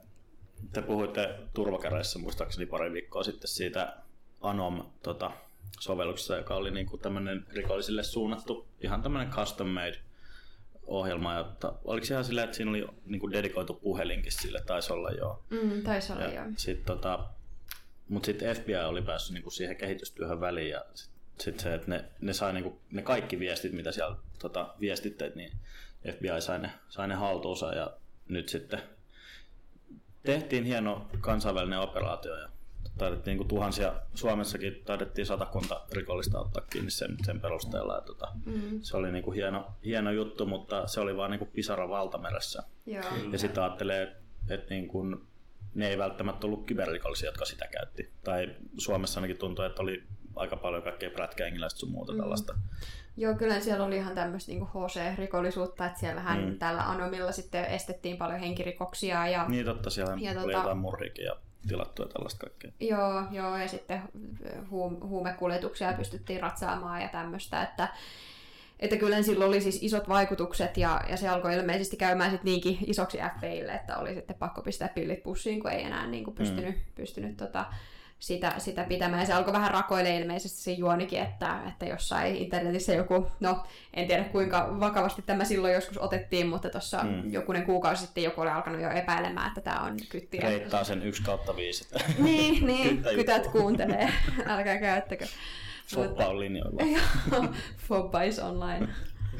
te puhuitte turvakäreissä muistaakseni pari viikkoa sitten siitä Anom tota, sovelluksesta, joka oli niin tämmöinen rikollisille suunnattu ihan tämmöinen custom made ohjelma. Ja, ta, oliko se ihan silleen, että siinä oli niin kuin dedikoitu puhelinkin sille, taisi olla joo. Mm, taisi olla Ja joo. sit, tota, mutta sitten FBI oli päässyt niinku siihen kehitystyöhön väliin ja sitten sit se, että ne, ne sai niinku, ne kaikki viestit, mitä siellä tota, viestitteet, niin FBI sai ne, sai ne haltuunsa ja nyt sitten tehtiin hieno kansainvälinen operaatio ja taidettiin niin tuhansia, Suomessakin taidettiin satakunta rikollista ottaa kiinni sen, sen perusteella. Ja, tota, Mm, se oli niin kuin hieno, hieno juttu, mutta se oli vaan niin kuin pisara valtameressä. joo. Ja sitten ajattelee, että niin kun, ne ei välttämättä ollut kyberrikollisia, jotka sitä käytti. Tai Suomessa ainakin tuntui, että oli aika paljon kaikkea prätkäengiläistä sun muuta Mm. tällaista. Joo, kyllä siellä oli ihan tämmöistä niin HC-rikollisuutta, että siellähän Mm. tällä Anomilla sitten estettiin paljon henkirikoksia ja Niin totta, siellä Ja oli tota- jotain murriikin ja tilattu ja tällaista kaikkea. Joo, joo, ja sitten huum- huumekuljetuksia pystyttiin ratsaamaan ja tämmöistä, että, että kyllä silloin oli siis isot vaikutukset ja, ja se alkoi ilmeisesti käymään sitten niinkin isoksi FBIlle, että oli sitten pakko pistää pillit pussiin, kun ei enää niin kuin pystynyt, mm. pystynyt tota, sitä, sitä pitämään. Ja se alkoi vähän rakoille ilmeisesti se juonikin, että, että jossain internetissä joku, no en tiedä kuinka vakavasti tämä silloin joskus otettiin, mutta tuossa Mm. mm. jokunen kuukausi sitten joku oli alkanut jo epäilemään, että tämä on kyttiä. Reittaa sen 1 kautta 5, että Niin, niin, kytät kuuntelee. Älkää käyttäkö. Foppa on linjoilla. Fobba is online.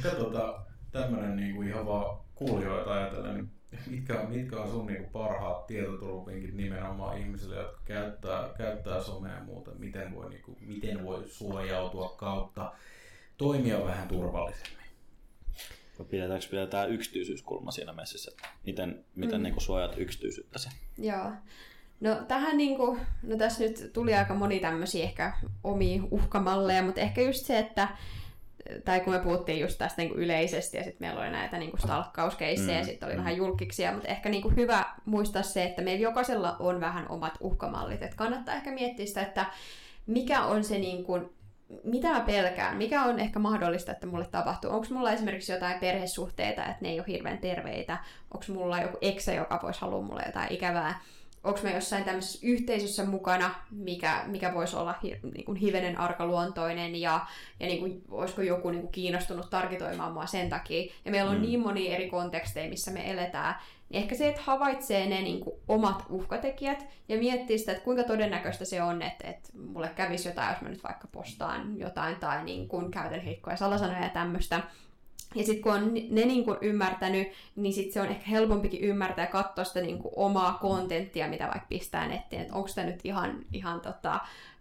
Katsotaan, tämmönen niinku ihan vaan kuulijoita ajatellen, niin mitkä, mitkä on sun niinku parhaat tietoturvapinkit nimenomaan ihmisille, jotka käyttää, käyttää somea ja muuta, miten voi, niinku, miten voi suojautua kautta toimia vähän turvallisemmin? Pidetäänkö vielä tämä yksityisyyskulma siinä messissä, että miten, miten mm. niin suojat yksityisyyttäsi? Joo. No tähän niinku, no tässä nyt tuli aika moni tämmöisiä ehkä omia uhkamalleja, mutta ehkä just se, että tai kun me puhuttiin just tästä niin kuin yleisesti ja sitten meillä oli näitä niin kuin stalkkauskeissejä mm. ja sitten oli mm. vähän julkiksia, mutta ehkä niin kuin hyvä muistaa se, että meillä jokaisella on vähän omat uhkamallit, että kannattaa ehkä miettiä sitä, että mikä on se niin kuin, mitä mä pelkään, mikä on ehkä mahdollista, että mulle tapahtuu. Onko mulla esimerkiksi jotain perhesuhteita, että ne ei ole hirveän terveitä? Onko mulla joku eksä, joka voisi halua mulle jotain ikävää? Onko me jossain tämmöisessä yhteisössä mukana, mikä, mikä voisi olla hi, niin kuin hivenen arkaluontoinen ja, ja niin kuin, olisiko joku niin kuin kiinnostunut tarkitoimaan mua sen takia. Ja meillä on mm. niin moni eri konteksteja, missä me eletään. Niin ehkä se, että havaitsee ne niin kuin, omat uhkatekijät ja miettii sitä, että kuinka todennäköistä se on, että, että mulle kävisi jotain, jos mä nyt vaikka postaan jotain tai niin kuin, käytän heikkoja salasanoja ja tämmöistä ja sitten kun on ne niin kuin ymmärtänyt, niin sitten se on ehkä helpompikin ymmärtää ja katsoa sitä niin omaa kontenttia, mitä vaikka pistää nettiin, että onko tämä nyt ihan, ihan tota,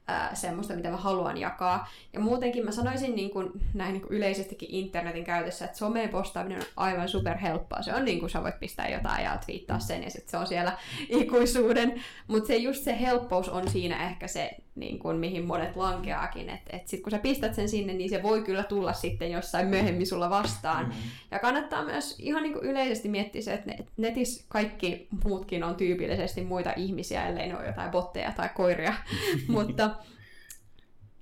ää, semmoista, mitä mä haluan jakaa. Ja muutenkin mä sanoisin niin kuin, näin niin yleisestikin internetin käytössä, että someen postaaminen on aivan superhelppoa. Se on niin kuin sä voit pistää jotain ja twiittaa sen ja sitten se on siellä ikuisuuden. Mutta se just se helppous on siinä ehkä se, niin kuin, mihin monet lankeaakin. Että et sitten kun sä pistät sen sinne, niin se voi kyllä tulla sitten jossain myöhemmin sulla vastaan. Mm-hmm. Ja kannattaa myös ihan niin kuin yleisesti miettiä se, että netissä kaikki muutkin on tyypillisesti muita ihmisiä, ellei ne ole jotain botteja tai koiria. Mutta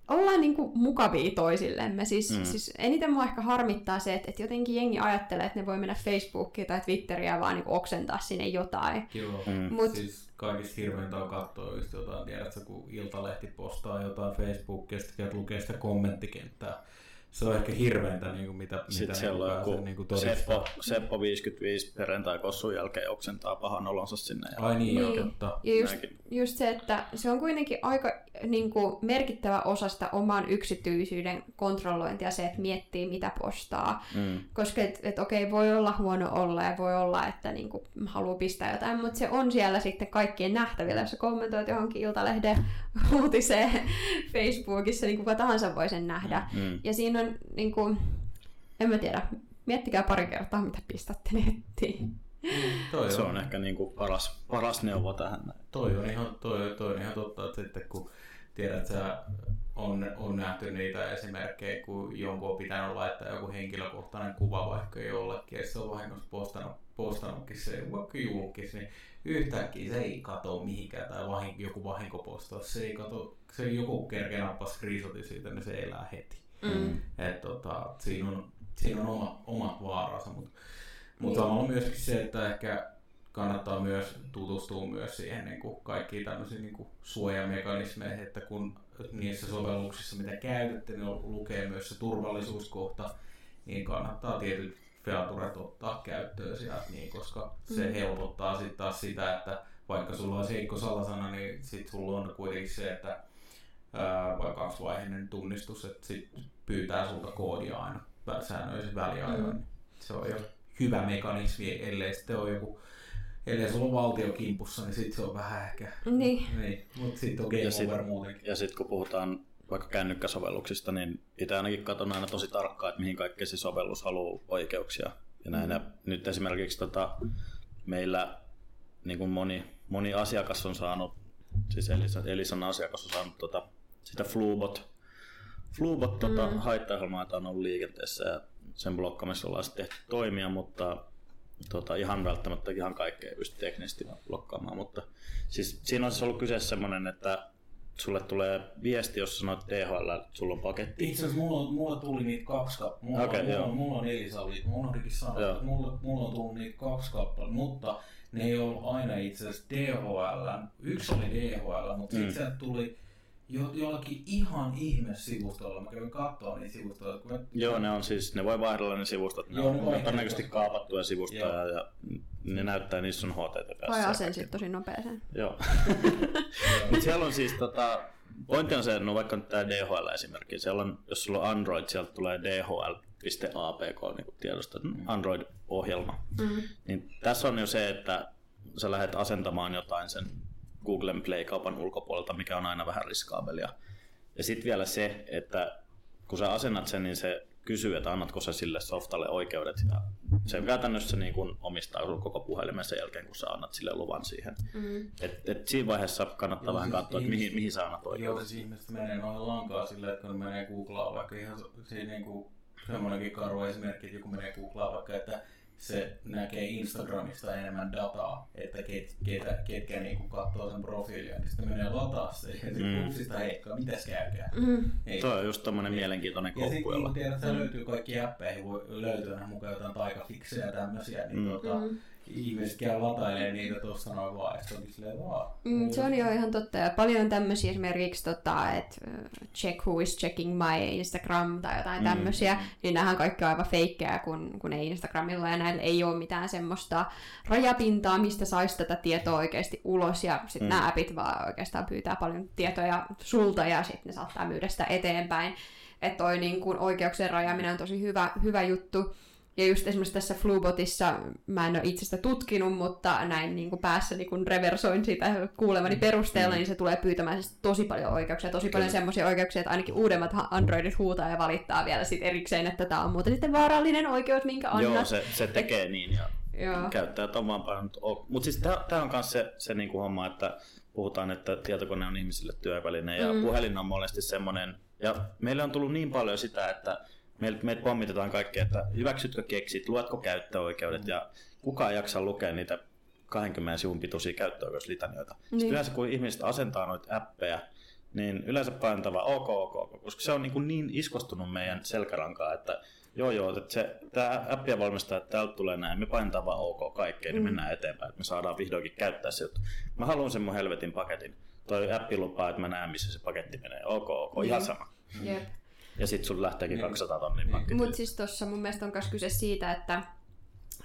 ollaan niin kuin mukavia toisillemme. Siis, mm. siis eniten mua ehkä harmittaa se, että, että jotenkin jengi ajattelee, että ne voi mennä Facebookiin tai Twitteriä vaan niin oksentaa sinne jotain. Joo, mm. Mut, siis kaikista hirveintä on katsoa just jotain, tiedätkö, kun Iltalehti postaa jotain Facebookista, käyt lukee sitä kommenttikenttää se on ehkä hirveintä, niin kuin mitä, Sitten mitä siellä on joku niin kuin Seppo, Seppo 55 perjantai kossun jälkeen oksentaa pahan olonsa sinne. Ja Ai niin, niin. totta. Ja just, just, se, että se on kuitenkin aika niin kuin, merkittävä osa sitä oman yksityisyyden kontrollointia, se, että miettii mitä postaa. Mm. Koska et, et, okei, voi olla huono olla ja voi olla, että niin kuin, haluaa pistää jotain, mutta se on siellä sitten kaikkien nähtävillä, jos sä kommentoit johonkin Iltalehden uutiseen Facebookissa, niin kuka tahansa voi sen nähdä. Mm. Ja siinä on, niin kuin, en mä tiedä, miettikää pari kertaa, mitä pistätte nettiin. Mm, toi se on, on ehkä niin kuin paras, paras neuvo tähän. Toi on ihan, toi, toi on ihan totta, että sitten kun tiedät, että on, on nähty niitä esimerkkejä, kun jonkun on pitänyt laittaa joku henkilökohtainen kuva vaikka jollekin, ja se on vahingossa postannut, postannutkin se vaikka julkis, niin yhtäkkiä se ei kato mihinkään, tai vahin, joku vahinkopostaus, se ei kato, se joku kerkeä nappaa screenshotin siitä, niin se elää heti. Mm. Et, tota, siinä on, siinä on oma, omat vaaransa, mutta mut niin. samalla myöskin se, että ehkä kannattaa myös tutustua myös siihen niin kuin kaikkiin tämmöisiin niin kuin suojamekanismeihin, että kun niissä sovelluksissa, mitä käytätte, niin lukee myös se turvallisuuskohta, niin kannattaa tietyt featuret ottaa käyttöön sieltä, niin, koska se mm. helpottaa sitten taas sitä, että vaikka sulla on heikko salasana, niin sitten sulla on kuitenkin se, että ää, vaikka kaksivaiheinen tunnistus, että sit pyytää sulta koodia aina säännöllisen väliajoin. Mm. Se on jo hyvä mekanismi, ellei sitten ole joku ellei sulla on valtio kimpussa, niin sitten se on vähän ehkä... Niin. niin. Mutta sitten on game ja sit, over muutenkin. Ja sitten kun puhutaan vaikka kännykkäsovelluksista, niin itse ainakin katson aina tosi tarkkaan, että mihin kaikkea se sovellus haluaa oikeuksia. Ja näin. Mm. Ja nyt esimerkiksi tota, meillä niin kuin moni, moni asiakas on saanut, siis Elisan, Elisan asiakas on saanut tota, sitä Flubot, Flubot tota, mm. haittaohjelmaa, on ollut liikenteessä ja sen blokkaamissa ollaan sitten tehty toimia, mutta tota, ihan välttämättä ihan kaikkea ei pysty teknisesti blokkaamaan, mutta siis siinä on siis ollut kyseessä semmoinen, että sulle tulee viesti, jos sanoit THL, että sulla on paketti. Itse asiassa mulla, mulla tuli niitä kaksi kappaletta. Mulla, okay, mulla, mulla, mulla on Elisa, mä unohdinkin sanoa, että mulla, mulla on tullut niitä kaksi kappaletta, mutta ne ei ollut aina itse asiassa DHL. Yksi oli DHL, mutta mm. sitten sieltä tuli jo, jollakin ihan ihme sivustolla. Mä kävin katsoa niitä sivustoja. Kun mä... Joo, ne on siis, ne voi vaihdella ne sivustot. Ne Joo, on, ne on todennäköisesti kaapattuja sivustoja ja ne näyttää, niissä on HTTPS. Vai asensit tosi nopeeseen. Joo. Mutta siellä on siis tota, Pointti on se, no vaikka nyt tämä DHL-esimerkki, siellä on, jos sulla on Android, sieltä tulee DHL .apk niin tiedosto, Android-ohjelma. Mm. Niin tässä on jo se, että sä lähdet asentamaan jotain sen Googlen Play-kaupan ulkopuolelta, mikä on aina vähän riskaabelia. Ja sitten vielä se, että kun sä asennat sen, niin se kysyy, että annatko sä sille softalle oikeudet. Ja se käytännössä niin kun omistaa koko puhelimen sen jälkeen, kun sä annat sille luvan siihen. Mm. Et, et siinä vaiheessa kannattaa joo, vähän siis katsoa, että mihin, mihin sä annat oikeudet. Joo, siis ihmiset menee noin lankaa silleen, että kun menee Googlaa vaikka ihan se, niin kuin, semmoinenkin karu esimerkki, että joku menee Googlaa vaikka, että se näkee Instagramista enemmän dataa, että ket, ketä, ketkä niinku katsoo sen profiilia, niin sitten menee lataa se ja sitten mm. kupsista heikkaa, mitäs käykää. Mm. Tuo on just tommonen ja, mielenkiintoinen koukku. Ja sitten kun tiedät, että mm. löytyy kaikki appeihin, voi löytyä mukaan jotain taikafiksejä ja tämmöisiä, niin mm. tota, mm ihmiset käy latailee niitä tuossa noin vaan, että se on silleen vaan. Mm, se on jo ihan totta. Ja paljon tämmöisiä esimerkiksi, tota, että check who is checking my Instagram tai jotain mm. tämmöisiä, niin nämähän kaikki on aivan feikkejä, kun, kun ei Instagramilla ja näillä ei ole mitään semmoista rajapintaa, mistä saisi tätä tietoa oikeasti ulos. Ja sitten mm. nämä appit vaan oikeastaan pyytää paljon tietoja sulta ja sitten ne saattaa myydä sitä eteenpäin. Että toi niin kun oikeuksien rajaaminen on tosi hyvä, hyvä juttu. Ja just esimerkiksi tässä Flubotissa, mä en ole itse sitä tutkinut, mutta näin niin kuin päässä niin kuin reversoin sitä kuulemani perusteella, mm. niin se tulee pyytämään siis tosi paljon oikeuksia. Tosi paljon semmoisia oikeuksia, että ainakin uudemmat Androidit huutaa ja valittaa vielä sit erikseen, että tämä on muuten sitten vaarallinen oikeus, minkä annat. Joo, se, se tekee niin ja Joo. käyttäjät on vaan pannut. Mutta siis tämä on myös se, se niinku homma, että puhutaan, että tietokone on ihmisille työväline ja mm. puhelin on monesti semmoinen, ja meille on tullut niin paljon sitä, että meiltä, meiltä pommitetaan kaikkea, että hyväksytkö keksit, luetko käyttöoikeudet ja kukaan ei jaksa lukea niitä 20 sivun pituisia käyttöoikeuslitanioita. Niin. Sitten yleensä kun ihmiset asentaa noita appeja, niin yleensä painotava ok, ok, ok, koska se on niin, kuin niin iskostunut meidän selkärankaa, että joo joo, että se, tämä appia valmistaa, että täältä tulee näin, me painetaan vaan ok kaikkeen, niin mm. mennään eteenpäin, että me saadaan vihdoinkin käyttää se. Mä haluan sen mun helvetin paketin. Toi appi lupaa, että mä näen, missä se paketti menee. Ok, ok, mm. ihan sama. Yep. Ja sitten sun lähteekin 200 niin. tonnin pankki. Mutta siis tuossa mun mielestä on myös kyse siitä, että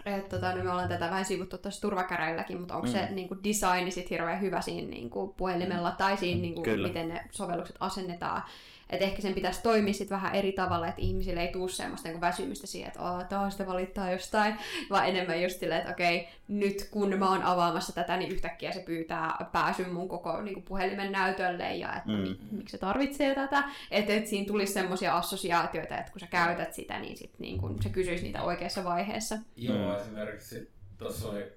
et, tota, no me ollaan tätä vähän sivuttu tuossa turvakäräilläkin, mutta onko mm. se niinku, designi sit hirveän hyvä siinä niinku, puhelimella tai siinä, niinku, miten ne sovellukset asennetaan. Että ehkä sen pitäisi toimia sit vähän eri tavalla, että ihmisille ei tule semmoista niin väsymystä siihen, että oh, taas sitä valittaa jostain, vaan enemmän just silleen, että okei, nyt kun mä oon avaamassa tätä, niin yhtäkkiä se pyytää pääsyn mun koko niin kuin puhelimen näytölle ja että mm. miksi se tarvitsee tätä. Että et siinä tulisi semmoisia assosiaatioita, että kun sä käytät sitä, niin sit niin kun se kysyisi niitä oikeassa vaiheessa. Joo, mm. esimerkiksi tuossa oli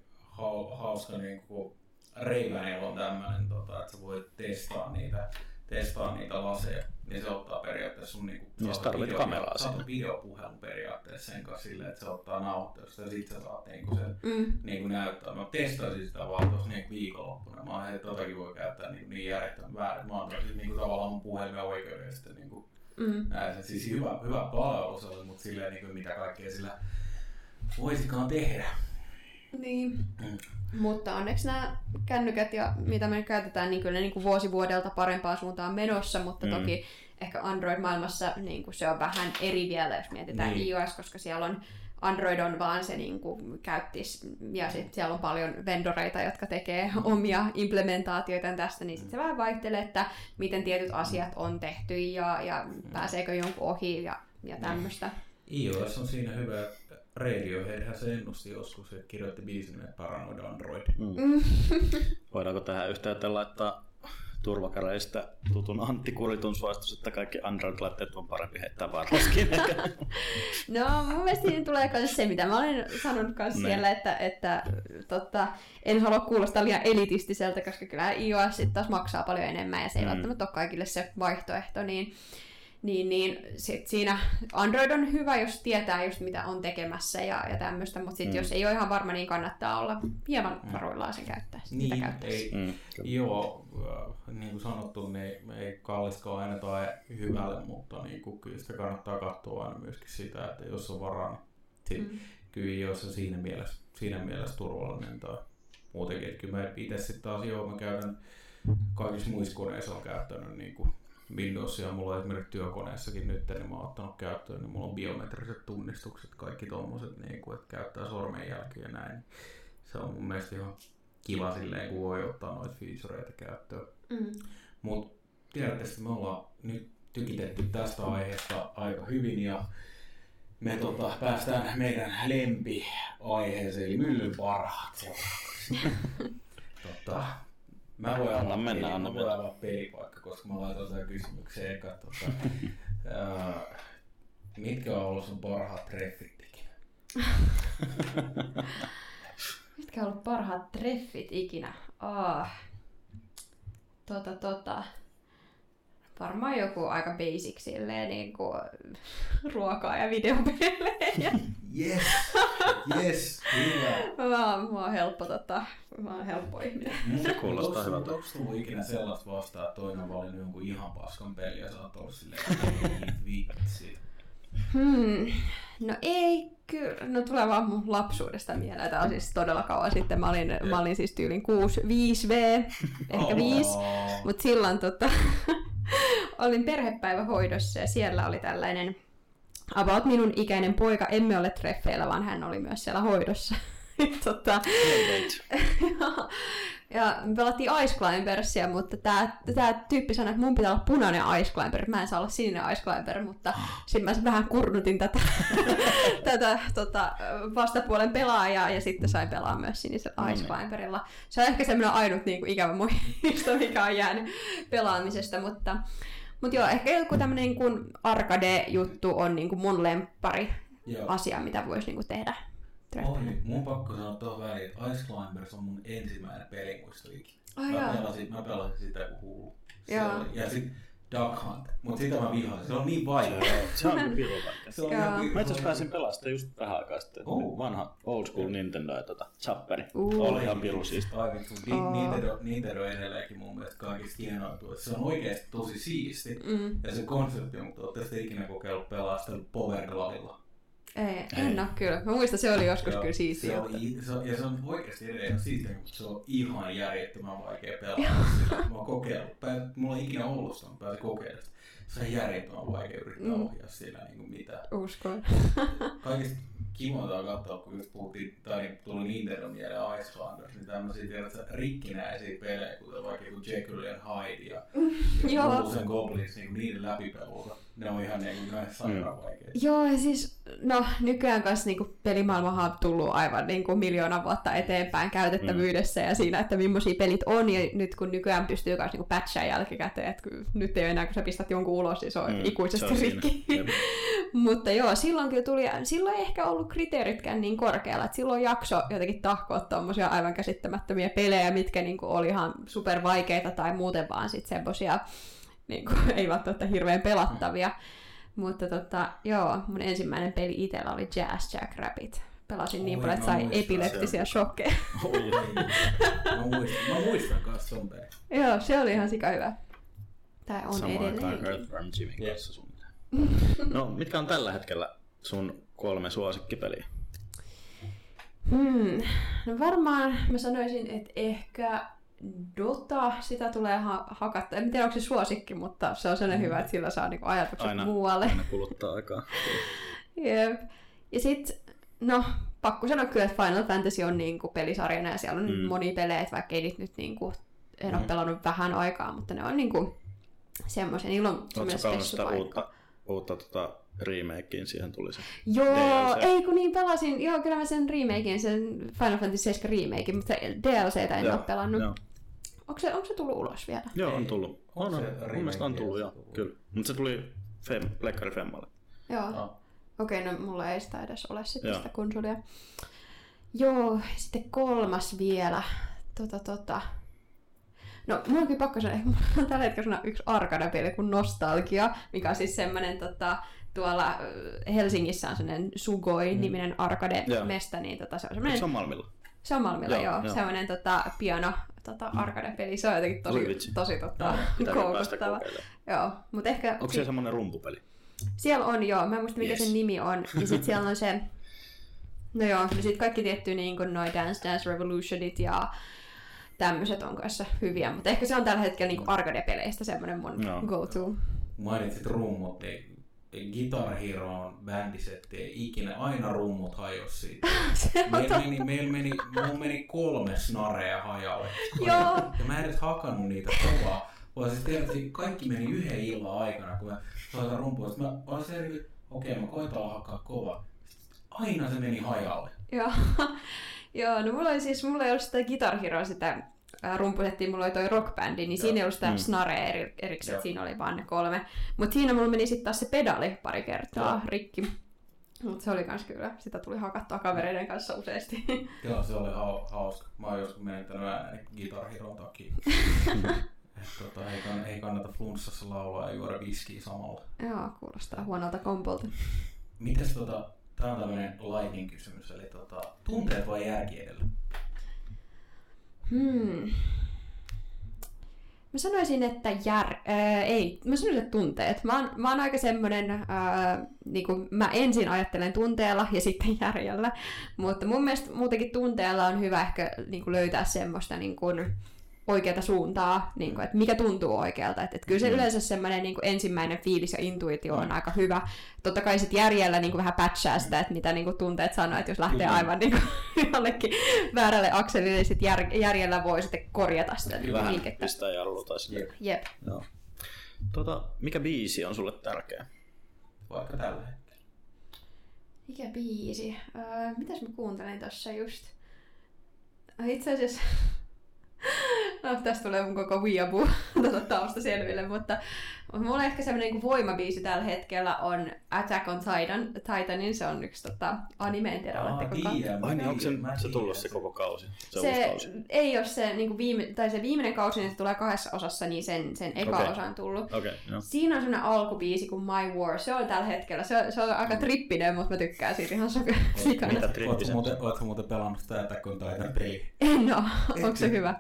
hauska niin kuin Ray-Banilla on tämmöinen, tota, että sä voit testaa niitä testaa niitä laseja, niin se ottaa periaatteessa sun niinku, niin video, kameraa saat videopuhelun periaatteessa sen kanssa silleen, että se ottaa nauhoitusta ja sit sä saat niinku sen mm. niinku näyttää. Mä testasin sitä vaan tuossa niinku viikonloppuna. Mä ajattelin, että totakin voi käyttää niinku niin järjettömän väärin. Mä oon siis niinku tavallaan mun puhelimen oikeuden ja sitten niinku mm. näin. Siis hyvä, hyvä palvelu se oli, mutta silleen niinku mitä kaikkea sillä voisikaan tehdä. Niin. Mm. Mutta onneksi nämä kännykät ja mitä me käytetään, niin kyllä ne niin kuin vuosi vuodelta parempaan suuntaan menossa, mutta mm. toki ehkä Android-maailmassa niin kuin se on vähän eri vielä, jos mietitään niin. iOS, koska siellä on Android on vaan se niin kuin käyttis, ja sitten siellä on paljon vendoreita, jotka tekee mm. omia implementaatioita tästä, niin sitten se vähän vaihtelee, että miten tietyt asiat on tehty ja, ja pääseekö jonkun ohi ja, ja tämmöistä. iOS on siinä hyvä, Radioheadhän se ennusti joskus, että kirjoitti biisin, että paranoid Android. Mm. Voidaanko tähän yhteyteen laittaa turvakäreistä tutun Antti Kuritun suositus, että kaikki Android-laitteet on parempi heittää varmaskin. no mun mielestä siinä tulee myös se, mitä mä olen sanonut myös niin. siellä, että, että totta, en halua kuulostaa liian elitistiseltä, koska kyllä iOS sitten taas maksaa paljon enemmän ja se ei mm. välttämättä ole kaikille se vaihtoehto, niin niin, niin sit siinä Android on hyvä, jos tietää just mitä on tekemässä ja, ja tämmöistä, mutta sitten mm. jos ei ole ihan varma, niin kannattaa olla hieman mm. varoillaan sen käyttää. Niin, ei, mm. joo, äh, niin kuin sanottu, niin ei kallisko aina tai hyvälle, mutta niin kuin, kyllä sitä kannattaa katsoa aina myöskin sitä, että jos on varaa, niin sit, mm. kyllä jos on siinä mielessä, siinä mielessä turvallinen tai muutenkin. Että kyllä mä itse sitten taas joo, mä käytän kaikissa muissa koneissa on käyttänyt niin kuin Windowsia, mulla on esimerkiksi työkoneessakin nyt, niin mä oon ottanut käyttöön, niin mulla on biometriset tunnistukset, kaikki tommoset, niin kuin, että käyttää sormenjälkiä ja näin. Se on mun mielestä ihan kiva silleen, kun voi ottaa noita featureita käyttöön. Mm. Mutta tiedätte, me ollaan nyt tykitetty tästä aiheesta aika hyvin ja me tota, päästään meidän lempiaiheeseen, eli myllyn parhaat tota, mä voin Anna avaa mennä, peli, anna mä voin mennä. avaa pelipaikka, koska mä laitan sen kysymykseen eka. Tota, ää, mitkä on ollut sun parhaat treffit ikinä? Mitkä on ollut parhaat treffit ikinä? Ah. Tota, tota. Varmaan joku aika basic silleen niin kuin ruokaa ja videopelejä. Yes! Yes! Hyvä! mä, oon, mä oon helppo, tota, mä oon helppo ihminen. Se kuulostaa hyvältä. Onko tullut ikinä sellaista vastaan, että toinen on valinnut jonkun ihan paskan peli ja sä oot ollut silleen, vitsi. Hmm. No ei kyllä. No tulee vaan mun lapsuudesta mieleen. Tämä on siis todella kauan sitten. Mä olin, mä olin siis tyylin 6, 5V, ehkä 5. Oh. Mutta silloin tota, olin perhepäivähoidossa ja siellä oli tällainen about minun ikäinen poika. Emme ole treffeillä, vaan hän oli myös siellä hoidossa. tota, ja, ja me pelattiin Ice Climbersia, mutta tämä tää tyyppi sanoi, että mun pitää olla punainen Ice Climber, mä en saa olla sininen Ice Climber, mutta sitten mä vähän kurnutin tätä, tätä tota, vastapuolen pelaajaa ja sitten sain pelaa myös sinisellä Ice niin. Climberilla. Se on ehkä semmoinen ainut niin kuin, ikävä muisto, mikä on jäänyt pelaamisesta, mutta mutta joo, ehkä joku tämmöinen niin arcade-juttu on niin kuin mun lemppari Joo. asia, mitä voisi niin kuin tehdä. Oi, mun pakko sanoa tuohon väliin, että Ice Climbers on mun ensimmäinen pelimuisto ikinä. Ai mä, pelasin, mä pelasin sitä kuin hullu. Ja sit Duck Hunt, mut sitä mä vihasin. Se on niin vaikea. Se on vaikea. Se on ihan Mä itse asiassa pääsin pelaamaan sitä just vähän aikaa sitten. Oh. Vanha old school Nintendo ja tota, Zapperi. Uh. Oli ihan pirun siisti. Ai vittu, Ni- Oo. Nintendo, Nintendo edelleenkin mun mielestä kaikista hienoituu. Se on oikeesti tosi siisti. Mm. Ja se konsepti on, mutta ootte sitten ikinä kokeillut sitä Power Glavilla. Ei, en oo kyllä. Mä muistan, se oli joskus Joo, kyllä siistiä. Se on, se on, ja se on oikeasti edelleen siistiä, mutta se on ihan järjettömän vaikea pelata. sillä. Mä oon kokeillut. Pää, mulla ei ikinä ollut sitä, mutta pääsin kokeilemaan. Se on järjettömän vaikea yrittää Mm. ohjaa sillä niin kuin mitään. Uskon. Kaikista kivointa on katsoa, kun just puhuttiin, tai niin tuli Nintendo mieleen Icelanders, niin tämmöisiä tiedätkö, rikkinäisiä pelejä, kuten vaikka joku Jekyll and Hyde ja, ja Joo. Goblins, niin niiden läpipeluuta. Ne on ihan niin kuin sairaan vaikeita. Joo, ja siis, no nykyään kanssa niinku pelimaailmahan on tullut aivan niinku miljoona vuotta eteenpäin käytettävyydessä ja siinä, että millaisia pelit on, ja nyt kun nykyään pystyy myös niinku patchaa jälkikäteen, että nyt ei ole enää, kun sä pistät jonkun ulos, niin se on Mm, ikuisesti se on siinä. rikki. Mutta joo, silloin kyllä tuli, silloin ei ehkä ollut kriteeritkään niin korkealla, että silloin jakso jotenkin tahkoa tommosia aivan käsittämättömiä pelejä, mitkä niinku oli ihan super vaikeita tai muuten vaan sit semmosia, niinku, ei välttämättä hirveän pelattavia. Mutta tota, joo, mun ensimmäinen peli itellä oli Jazz Jack Rabbit. Pelasin niin paljon, että sai epileptisiä shokkeja. Oi, Mä muistan, mä muistan kanssa pelin. joo, se oli ihan sika hyvä. Tää on Samaan aikaan edelleenkin. Earthworm Jimin kanssa suunnilleen. No, mitkä on tällä hetkellä sun kolme suosikkipeliä? Hmm. No varmaan mä sanoisin, että ehkä Dota, sitä tulee ha- hakata. En tiedä, onko se suosikki, mutta se on sellainen hyvä, että sillä saa niinku ajatukset Aina, muualle. aina kuluttaa aikaa. Jep. Ja sitten, no, pakko sanoa kyllä, että Final Fantasy on niinku pelisarjana ja siellä on Mm. mm. monia pelejä, vaikka ei nyt niinku, en ole Mm. pelannut vähän aikaa, mutta ne on niinku semmoisia, niillä on Oletko semmoinen uutta, uutta tota, remakeen, siihen tuli se. Joo, DLC. ei kun niin pelasin, joo kyllä mä sen remakein, sen Final Fantasy 7 remakein, mutta DLCtä en Joo, ole pelannut. Joo, Onko se, onko se tullut ulos vielä? joo on tullut. Onko On, on. se Mun mielestä on tullut, joo, kyllä. Mutta se tuli Fem, Plekkari Femmalle. Joo. No. Okei, no mulla ei sitä edes ole sitten Joo. sitä konsolia. Joo, sitten kolmas vielä. Tota, tota. No, mulla on kyllä pakko sanoa, mulla on tällä hetkellä yksi arcade-peli kuin Nostalgia, mikä on siis semmoinen tota, tuolla Helsingissä on semmoinen Sugoi-niminen arcade-mesta, niin tota, se on semmoinen, se on Malmilla? se on Malmilla, Joo, joo, joo. semmoinen tota, piano tota, arcade-peli, se on jotenkin tosi, tosi tota, pitääkö päästä koukuttava. Joo, mutta ehkä... Onko se semmonen rumpupeli? Siellä on joo, mä en muista mikä Yes. sen nimi on. Ja sit siellä on se, no joo, no sit kaikki tietty niin kuin noi Dance Dance Revolutionit ja tämmöiset on kanssa hyviä, mutta ehkä se on tällä hetkellä niin arcade-peleistä semmoinen mun Joo. go-to. Mainitsit rummut, niin Guitar Heroon bändisetti ei ikinä, aina rummut hajosi siitä. Meillä meni, meil meni, mulla meni kolme snarea hajalle. Joo. Ja mä en edes hakannut niitä kovaa. Vaan siis tiedät, että kaikki meni yhden illan aikana, kun mä soitan rumpua. Sitten mä olin se, että okei mä koitan hakkaa kova. Aina se meni hajalle. Joo. Joo, no mulla oli siis, mulla ei ollut sitä Guitar Hero, sitä ää, rumputettiin, mulla oli toi rockbändi, niin siinä ei ollut sitä Mm. snarea eri, erikseen, Joo. siinä oli vaan ne kolme. Mutta siinä mulla meni sitten taas se pedali pari kertaa Joo. rikki. Mutta se oli kans kyllä, sitä tuli hakattua kavereiden kanssa useasti. Joo, se oli hau- hauska. Mä oon joskus menettänyt äänen Guitar Heron takia. Et tota, ei, kann- ei kannata flunssassa laulaa ja juoda viskiä samalla. Joo, kuulostaa huonolta kompolta. Mites tota, tää on tämmönen lightning kysymys, eli tota, tunteet vai järki edellä? Hmm. Mä sanoisin, että jär... Ää, ei, mä sanoisin, että tunteet. Mä oon, mä oon aika semmonen, ää, niin kuin mä ensin ajattelen tunteella ja sitten järjellä. Mutta mun mielestä muutenkin tunteella on hyvä ehkä niin kuin löytää semmoista niin kuin, oikeata suuntaa, niin kuin, että mikä tuntuu oikealta. Että, että kyllä se Mm. yleensä semmoinen niin kuin ensimmäinen fiilis ja intuitio on Mm. aika hyvä. Totta kai sitten järjellä niin kuin vähän patchaa sitä, että mitä niin kuin tunteet sanoo, että jos lähtee Kyllä. aivan niin kuin, jollekin väärälle akselille, niin sitten jär, järjellä voi sitten korjata sitä Vähän liikettä. pistää jarru tai sille. Jep. Jep. Joo. Tota, mikä biisi on sulle tärkeä? Vaikka tällä hetkellä. Mikä biisi? Öö, mitäs mä kuuntelin tossa just? Ai Itse asiassa... No, tästä tulee mun koko weeaboo tota tausta selville, mutta mulla ehkä semmoinen niin voimabiisi tällä hetkellä on Attack on Titan, Titanin, se on yksi tota, anime, en tiedä, Aa, oletteko tiedän, Ai niin, onko se, se tullut se koko kausi? Se, se kausi? ei ole se, niin viime, tai se viimeinen kausi, niin se tulee kahdessa osassa, niin sen, sen eka okay. osa on tullut. Okei, okay, joo. Siinä on semmoinen alkubiisi kuin My War. Se on tällä hetkellä. Se on, se on aika trippinen, mutta mä tykkään siitä ihan sok- sikana. Mitä Ootko muuten, ootko muuten pelannut sitä Attack on Titan peli? En oo. Onko se hyvä?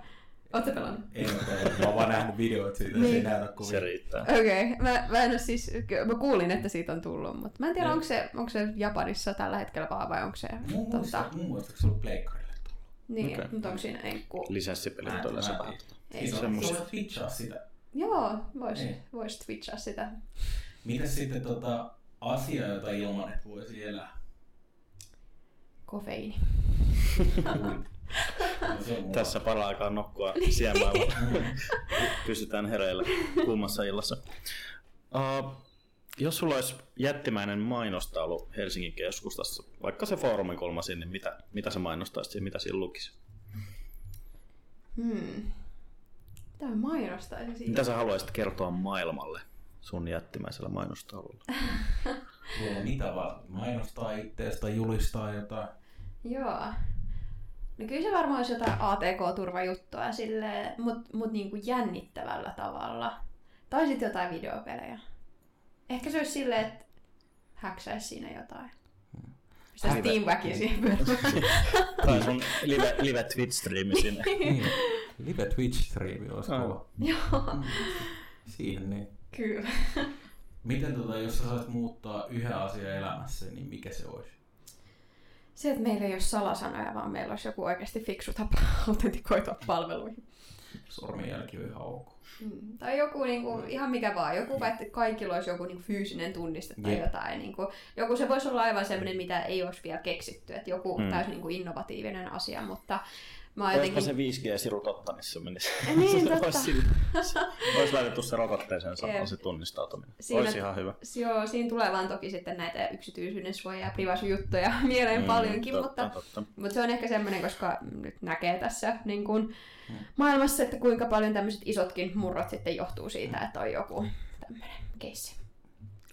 Ootko pelannut? En ole pelannut. Mä oon vaan nähnyt videoita siitä, niin. se ei näytä kovin. Se riittää. Okei. Okay. Mä, mä en siis, mä kuulin, että siitä on tullut, mutta mä en tiedä, onko se, onko se Japanissa tällä hetkellä vaan vai onko se... Mun muista, Tota, mun muista, se oli pleikkarille tullut. niin, okay. mutta onko siinä enkku... Lisenssipelit Mä en- on yleensä vähän. tiedä. Ei Siis on, twitchaa sitä. Joo, vois, Niin. vois twitchaa sitä. Mitäs sitten tota, asia, jota ilman et voisi elää? Kofeiini. Se. Tässä paraikaa nokkua siemailla. Pysytään hereillä kuumassa illassa. Uh, jos sulla olisi jättimäinen mainostaulu Helsingin keskustassa, vaikka se foorumin kulma sinne, mitä, mitä sä mainostaisit ja mitä siinä lukisi? Hmm. Mitä mä mainostaisin siitä? Mitä sä haluaisit kertoa maailmalle sun jättimäisellä mainostaululla? Mitä vaan. Mainostaa itteestä julistaa jotain. Joo. No kyllä se varmaan olisi jotain ATK-turvajuttua silleen, mut, mut niinku jännittävällä tavalla. Tai sitten jotain videopelejä. Ehkä se olisi silleen, että häksäisi siinä jotain. Pistäisi Live. Teamwackia siihen pyörimään. tai sun live, live Twitch-striimi sinne. Niin. Live Twitch-striimi olisi kova. Joo, Siihen niin. kyllä. Miten tota, jos sä saisit muuttaa yhden asian elämässä, niin mikä se olisi? Se, että meillä ei ole salasanoja, vaan meillä olisi joku oikeasti fiksu tapa autentikoitua palveluihin. Sormenjälki on ihan ok. Mm. Tai joku niinku, ihan mikä vaan, joku vaikka kaikilla olisi joku niinku fyysinen tunniste tai Jep. jotain. Niinku, joku se voisi olla aivan sellainen, mitä ei olisi vielä keksitty, että joku Mm. mm. täysin niinku innovatiivinen asia, mutta mä oon jotenkin... se 5G-siru totta, niin se menisi. Niin, totta. olisi Olisi laitettu se rokotteeseen samalla Jep. se tunnistautuminen. Siinä- Olisi ihan hyvä. Joo, siinä tulee vaan toki sitten näitä yksityisyyden suojaa ja privasujuttuja mieleen paljonkin, Mm, totta, mutta, Totta. mutta se on ehkä semmoinen, koska nyt näkee tässä niin kuin, Mm. maailmassa, että kuinka paljon tämmöiset isotkin murrot sitten johtuu siitä, että on joku tämmöinen keissi.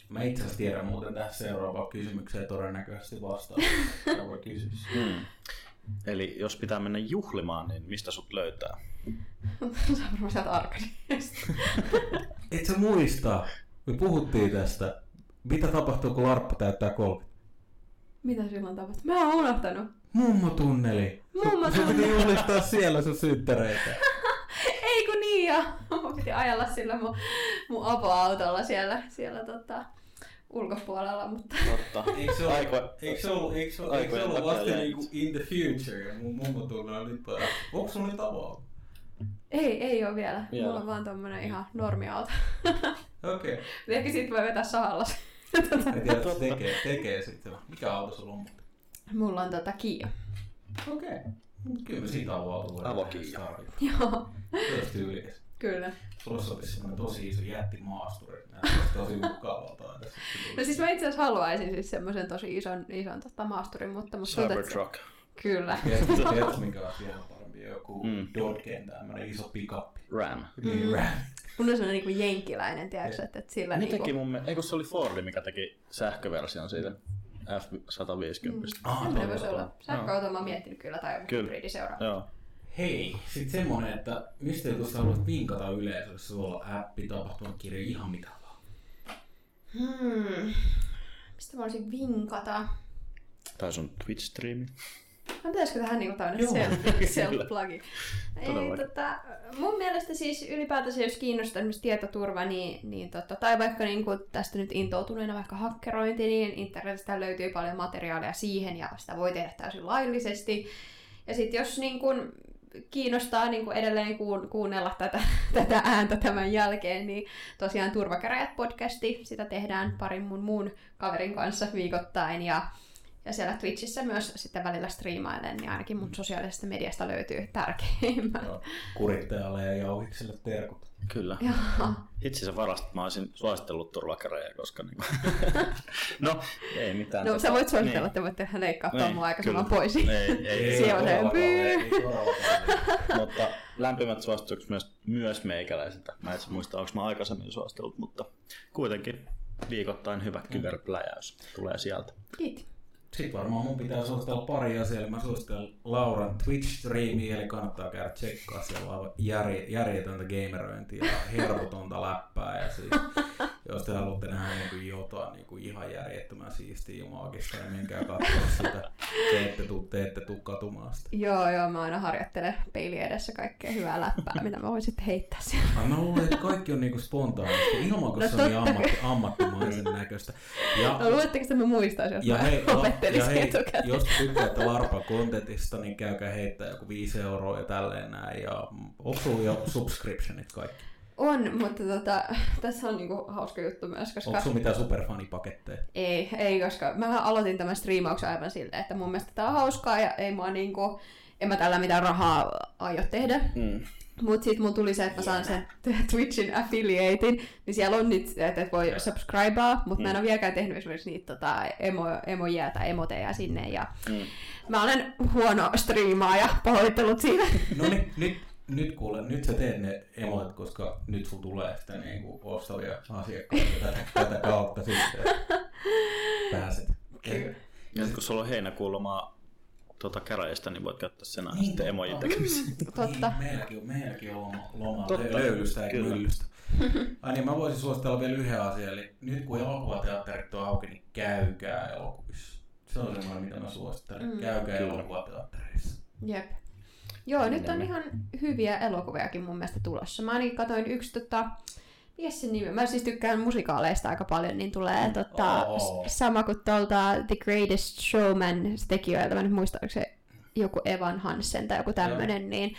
Mä itse asiassa tiedän muuten tähän seuraavaan kysymykseen todennäköisesti vastaan. Seuraava kysymys. Mm. Eli jos pitää mennä juhlimaan, niin mistä sut löytää? se on varmaan sieltä arkadiasta. Et sä muista? Me puhuttiin tästä. Mitä tapahtuu, kun Larppa täyttää 30? Mitä silloin tapahtui? Mä oon unohtanut. Mummotunneli. Mummotunneli. Sun piti juhlistaa siellä sun synttäreitä. Ei kun niin ja mun piti ajalla sillä mun, mun avoautolla siellä, siellä tota, ulkopuolella, mutta Totta. Eikö se ollut, eikö ollut, takia vasta niinku in the future mun mummotunneli on nyt päällä? Onko sun nyt avaa? ei, ei oo vielä. Vielä. Mulla on vaan tommonen ihan normiauto. Okei. Okay. Ehkä sit voi vetää sahalla. se. En tiedä, että se tekee, tekee sitten. Mikä auto sulla on? Mulla on tota Kia. Okei. Okay. Kyllä me siitä voidaan Avokiia. tehdä starvia. Joo. Se olisi tyylikäs. Kyllä. Sopisi semmoinen tosi iso jättimaasturi. Näyttäisi tosi mukavalta. No siis mä itse asiassa haluaisin siis semmoisen tosi ison, ison tota, maasturin, mutta tuntuu, että se- Cybertruck. Kyllä. Tiedätkö, mikä on vielä parempi? Joku Mm. mm. Dodgen, tämmönen iso pikappi. Ram. Niin, ram. Mun on semmoinen niinku jenkkiläinen, tiedätkö, että, että sillä Ne niinku... teki mun mielestä, eikö se oli Fordi, mikä teki sähköversion siitä F-150. Ah, Semmoinen voisi olla. Sähköauto mä oon miettinyt kyllä, tai joku hybridi seuraa. Joo. Hei, sit semmonen, että mistä tuossa haluat vinkata yleisölle, jos sulla on appi, tapahtumakirja, ihan mitä vaan. Hmm. Mistä mä voisin vinkata? Tai sun Twitch-striimi. No pitäisikö tähän niinku tämmönen self-plugi? Ei, tota, mun mielestä siis ylipäätänsä jos kiinnostaa esimerkiksi tietoturva, niin, niin tota, tai vaikka niinku tästä nyt intoutuneena vaikka hakkerointi, niin internetistä löytyy paljon materiaalia siihen ja sitä voi tehdä täysin laillisesti. Ja sitten jos niin kun kiinnostaa niin kun edelleen kuun, kuunnella tätä, tätä ääntä tämän jälkeen, niin tosiaan Turvakäräjät podcasti, sitä tehdään parin mun muun kaverin kanssa viikoittain ja ja siellä Twitchissä myös sitten välillä striimailen, niin ainakin mun sosiaalisesta mediasta löytyy tärkeimmät. Joo. Kurittajalle ja jauhikselle terkut. Kyllä. Joo. Itse asiassa varasta mä olisin suositellut turvakäräjää, koska niin... no, ei mitään. No tota- sä voit suositella, niin. että voitte leikkaa tuon Niin, mun aika saman pois. Ei, ei, ei, ei todellakaan. mutta lämpimät suositukset myös, myös meikäläisiltä. Mä en muista, onko mä aikaisemmin suositellut, mutta kuitenkin viikoittain hyvä kyberpläjäys tulee sieltä. Kiitti. Sitten varmaan mun pitää suositella pari asiaa, eli mä suosittelen Lauran Twitch-striimiä, eli kannattaa käydä tsekkaa, siellä on järj- järjetöntä gamerointia ja hervotonta läppää, ja siis, jos te haluatte nähdä niin kuin jotain niin kuin ihan järjettömän siistiä ja maagista, niin menkää katsoa sitä, te ette tuu, te ette tuu katumaan sitä. Joo, joo, mä aina harjoittelen peili edessä kaikkea hyvää läppää, mitä mä voin sitten heittää siellä. Mä luulen, että kaikki on niinku spontaanisti, ilman kun No se on niin ammatti, ammattimaisen näköistä. Ja, No luuletteko, että mä muistaisin, jos ja mä hei, opettelisin ja hei etukäteen? jos tykkäätte Larpa kontentista, niin käykää heittää joku 5 euroa ja tälleen näin. Ja osuu jo subscriptionit kaikki. On, mutta tota, tässä on niinku hauska juttu myös, koska... Onko sulla mitään superfanipaketteja? Ei, ei, koska mä aloitin tämän striimauksen aivan silleen, että mun mielestä tää on hauskaa ja ei mua niinku, en mä tällä mitään rahaa aio tehdä. Mm. Mut sit mun tuli se, että mä saan sen Twitchin affiliatein, niin siellä on niitä, että et voi subscribea, mutta mä en ole vieläkään tehnyt esimerkiksi niitä tota, emo, emojia tai emoteja sinne. Ja Mm. mä olen huono striimaaja, pahoittelut siitä. No niin, nyt, nyt kuule, nyt sä teet ne emot, koska nyt sun tulee sitä niinku ostavia asiakkaita tätä, tätä kautta sitten. Pääset. Kyllä. Ja sit kun sulla on heinäkuun lomaa tuota käräjistä, niin voit käyttää sen ajan Niin, sitten totta. emojin tekemiseen. Totta. Niin, meilläkin on, meilläkin on loma, Totta. löylystä eikä myllystä. Ai niin, mä voisin suositella vielä yhden asian, eli nyt kun elokuvateatterit on auki, niin käykää elokuvissa. Se on semmoinen, mitä mä suosittelen. Mm. Käykää Kyllä. elokuvateattereissa. Jep. Joo, nyt on ihan hyviä elokuviakin mun mielestä tulossa. Mä ainakin katsoin yksi tota, mikä se nimi? Mä siis tykkään musikaaleista aika paljon, niin tulee tota, Oo. s- sama kuin tuolta The Greatest Showman tekijöiltä, mä nyt muista, onko se joku Evan Hansen tai joku tämmönen, niin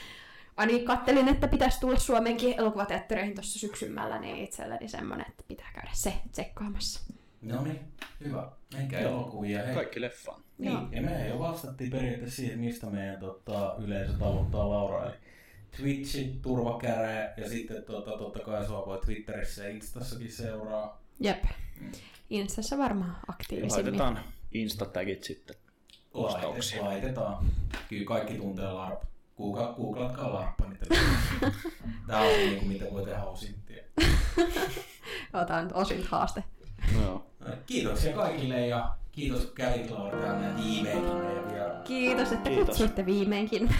ainakin kattelin, että pitäisi tulla Suomenkin elokuvateattereihin tuossa syksymällä, niin itselleni semmonen, että pitää käydä se tsekkaamassa. No niin, hyvä. Menkää elokuvia. Hei. Kaikki leffaan. Niin, ja me jo vastattiin periaatteessa siihen, mistä meidän tota, yleisö tavoittaa Laura. Eli Twitchi, turvakäräjä ja sitten tota, totta kai sua voi Twitterissä ja Instassakin seuraa. Jep. Instassa varmaan aktiivisimmin. Laitetaan Insta-tagit sitten. Laite, Ostauksiin. laitetaan. Kyllä kaikki tuntee LARP. Googla, googlatkaa LARPpa, niin. Tää on niin kuin mitä voi tehdä osintia. Otan nyt osin haaste. Joo. Kiitoksia kaikille ja kiitos kun kävit Laura tänne viimeinkin meidän. Kiitos, että Kiitos. kutsuitte viimeinkin.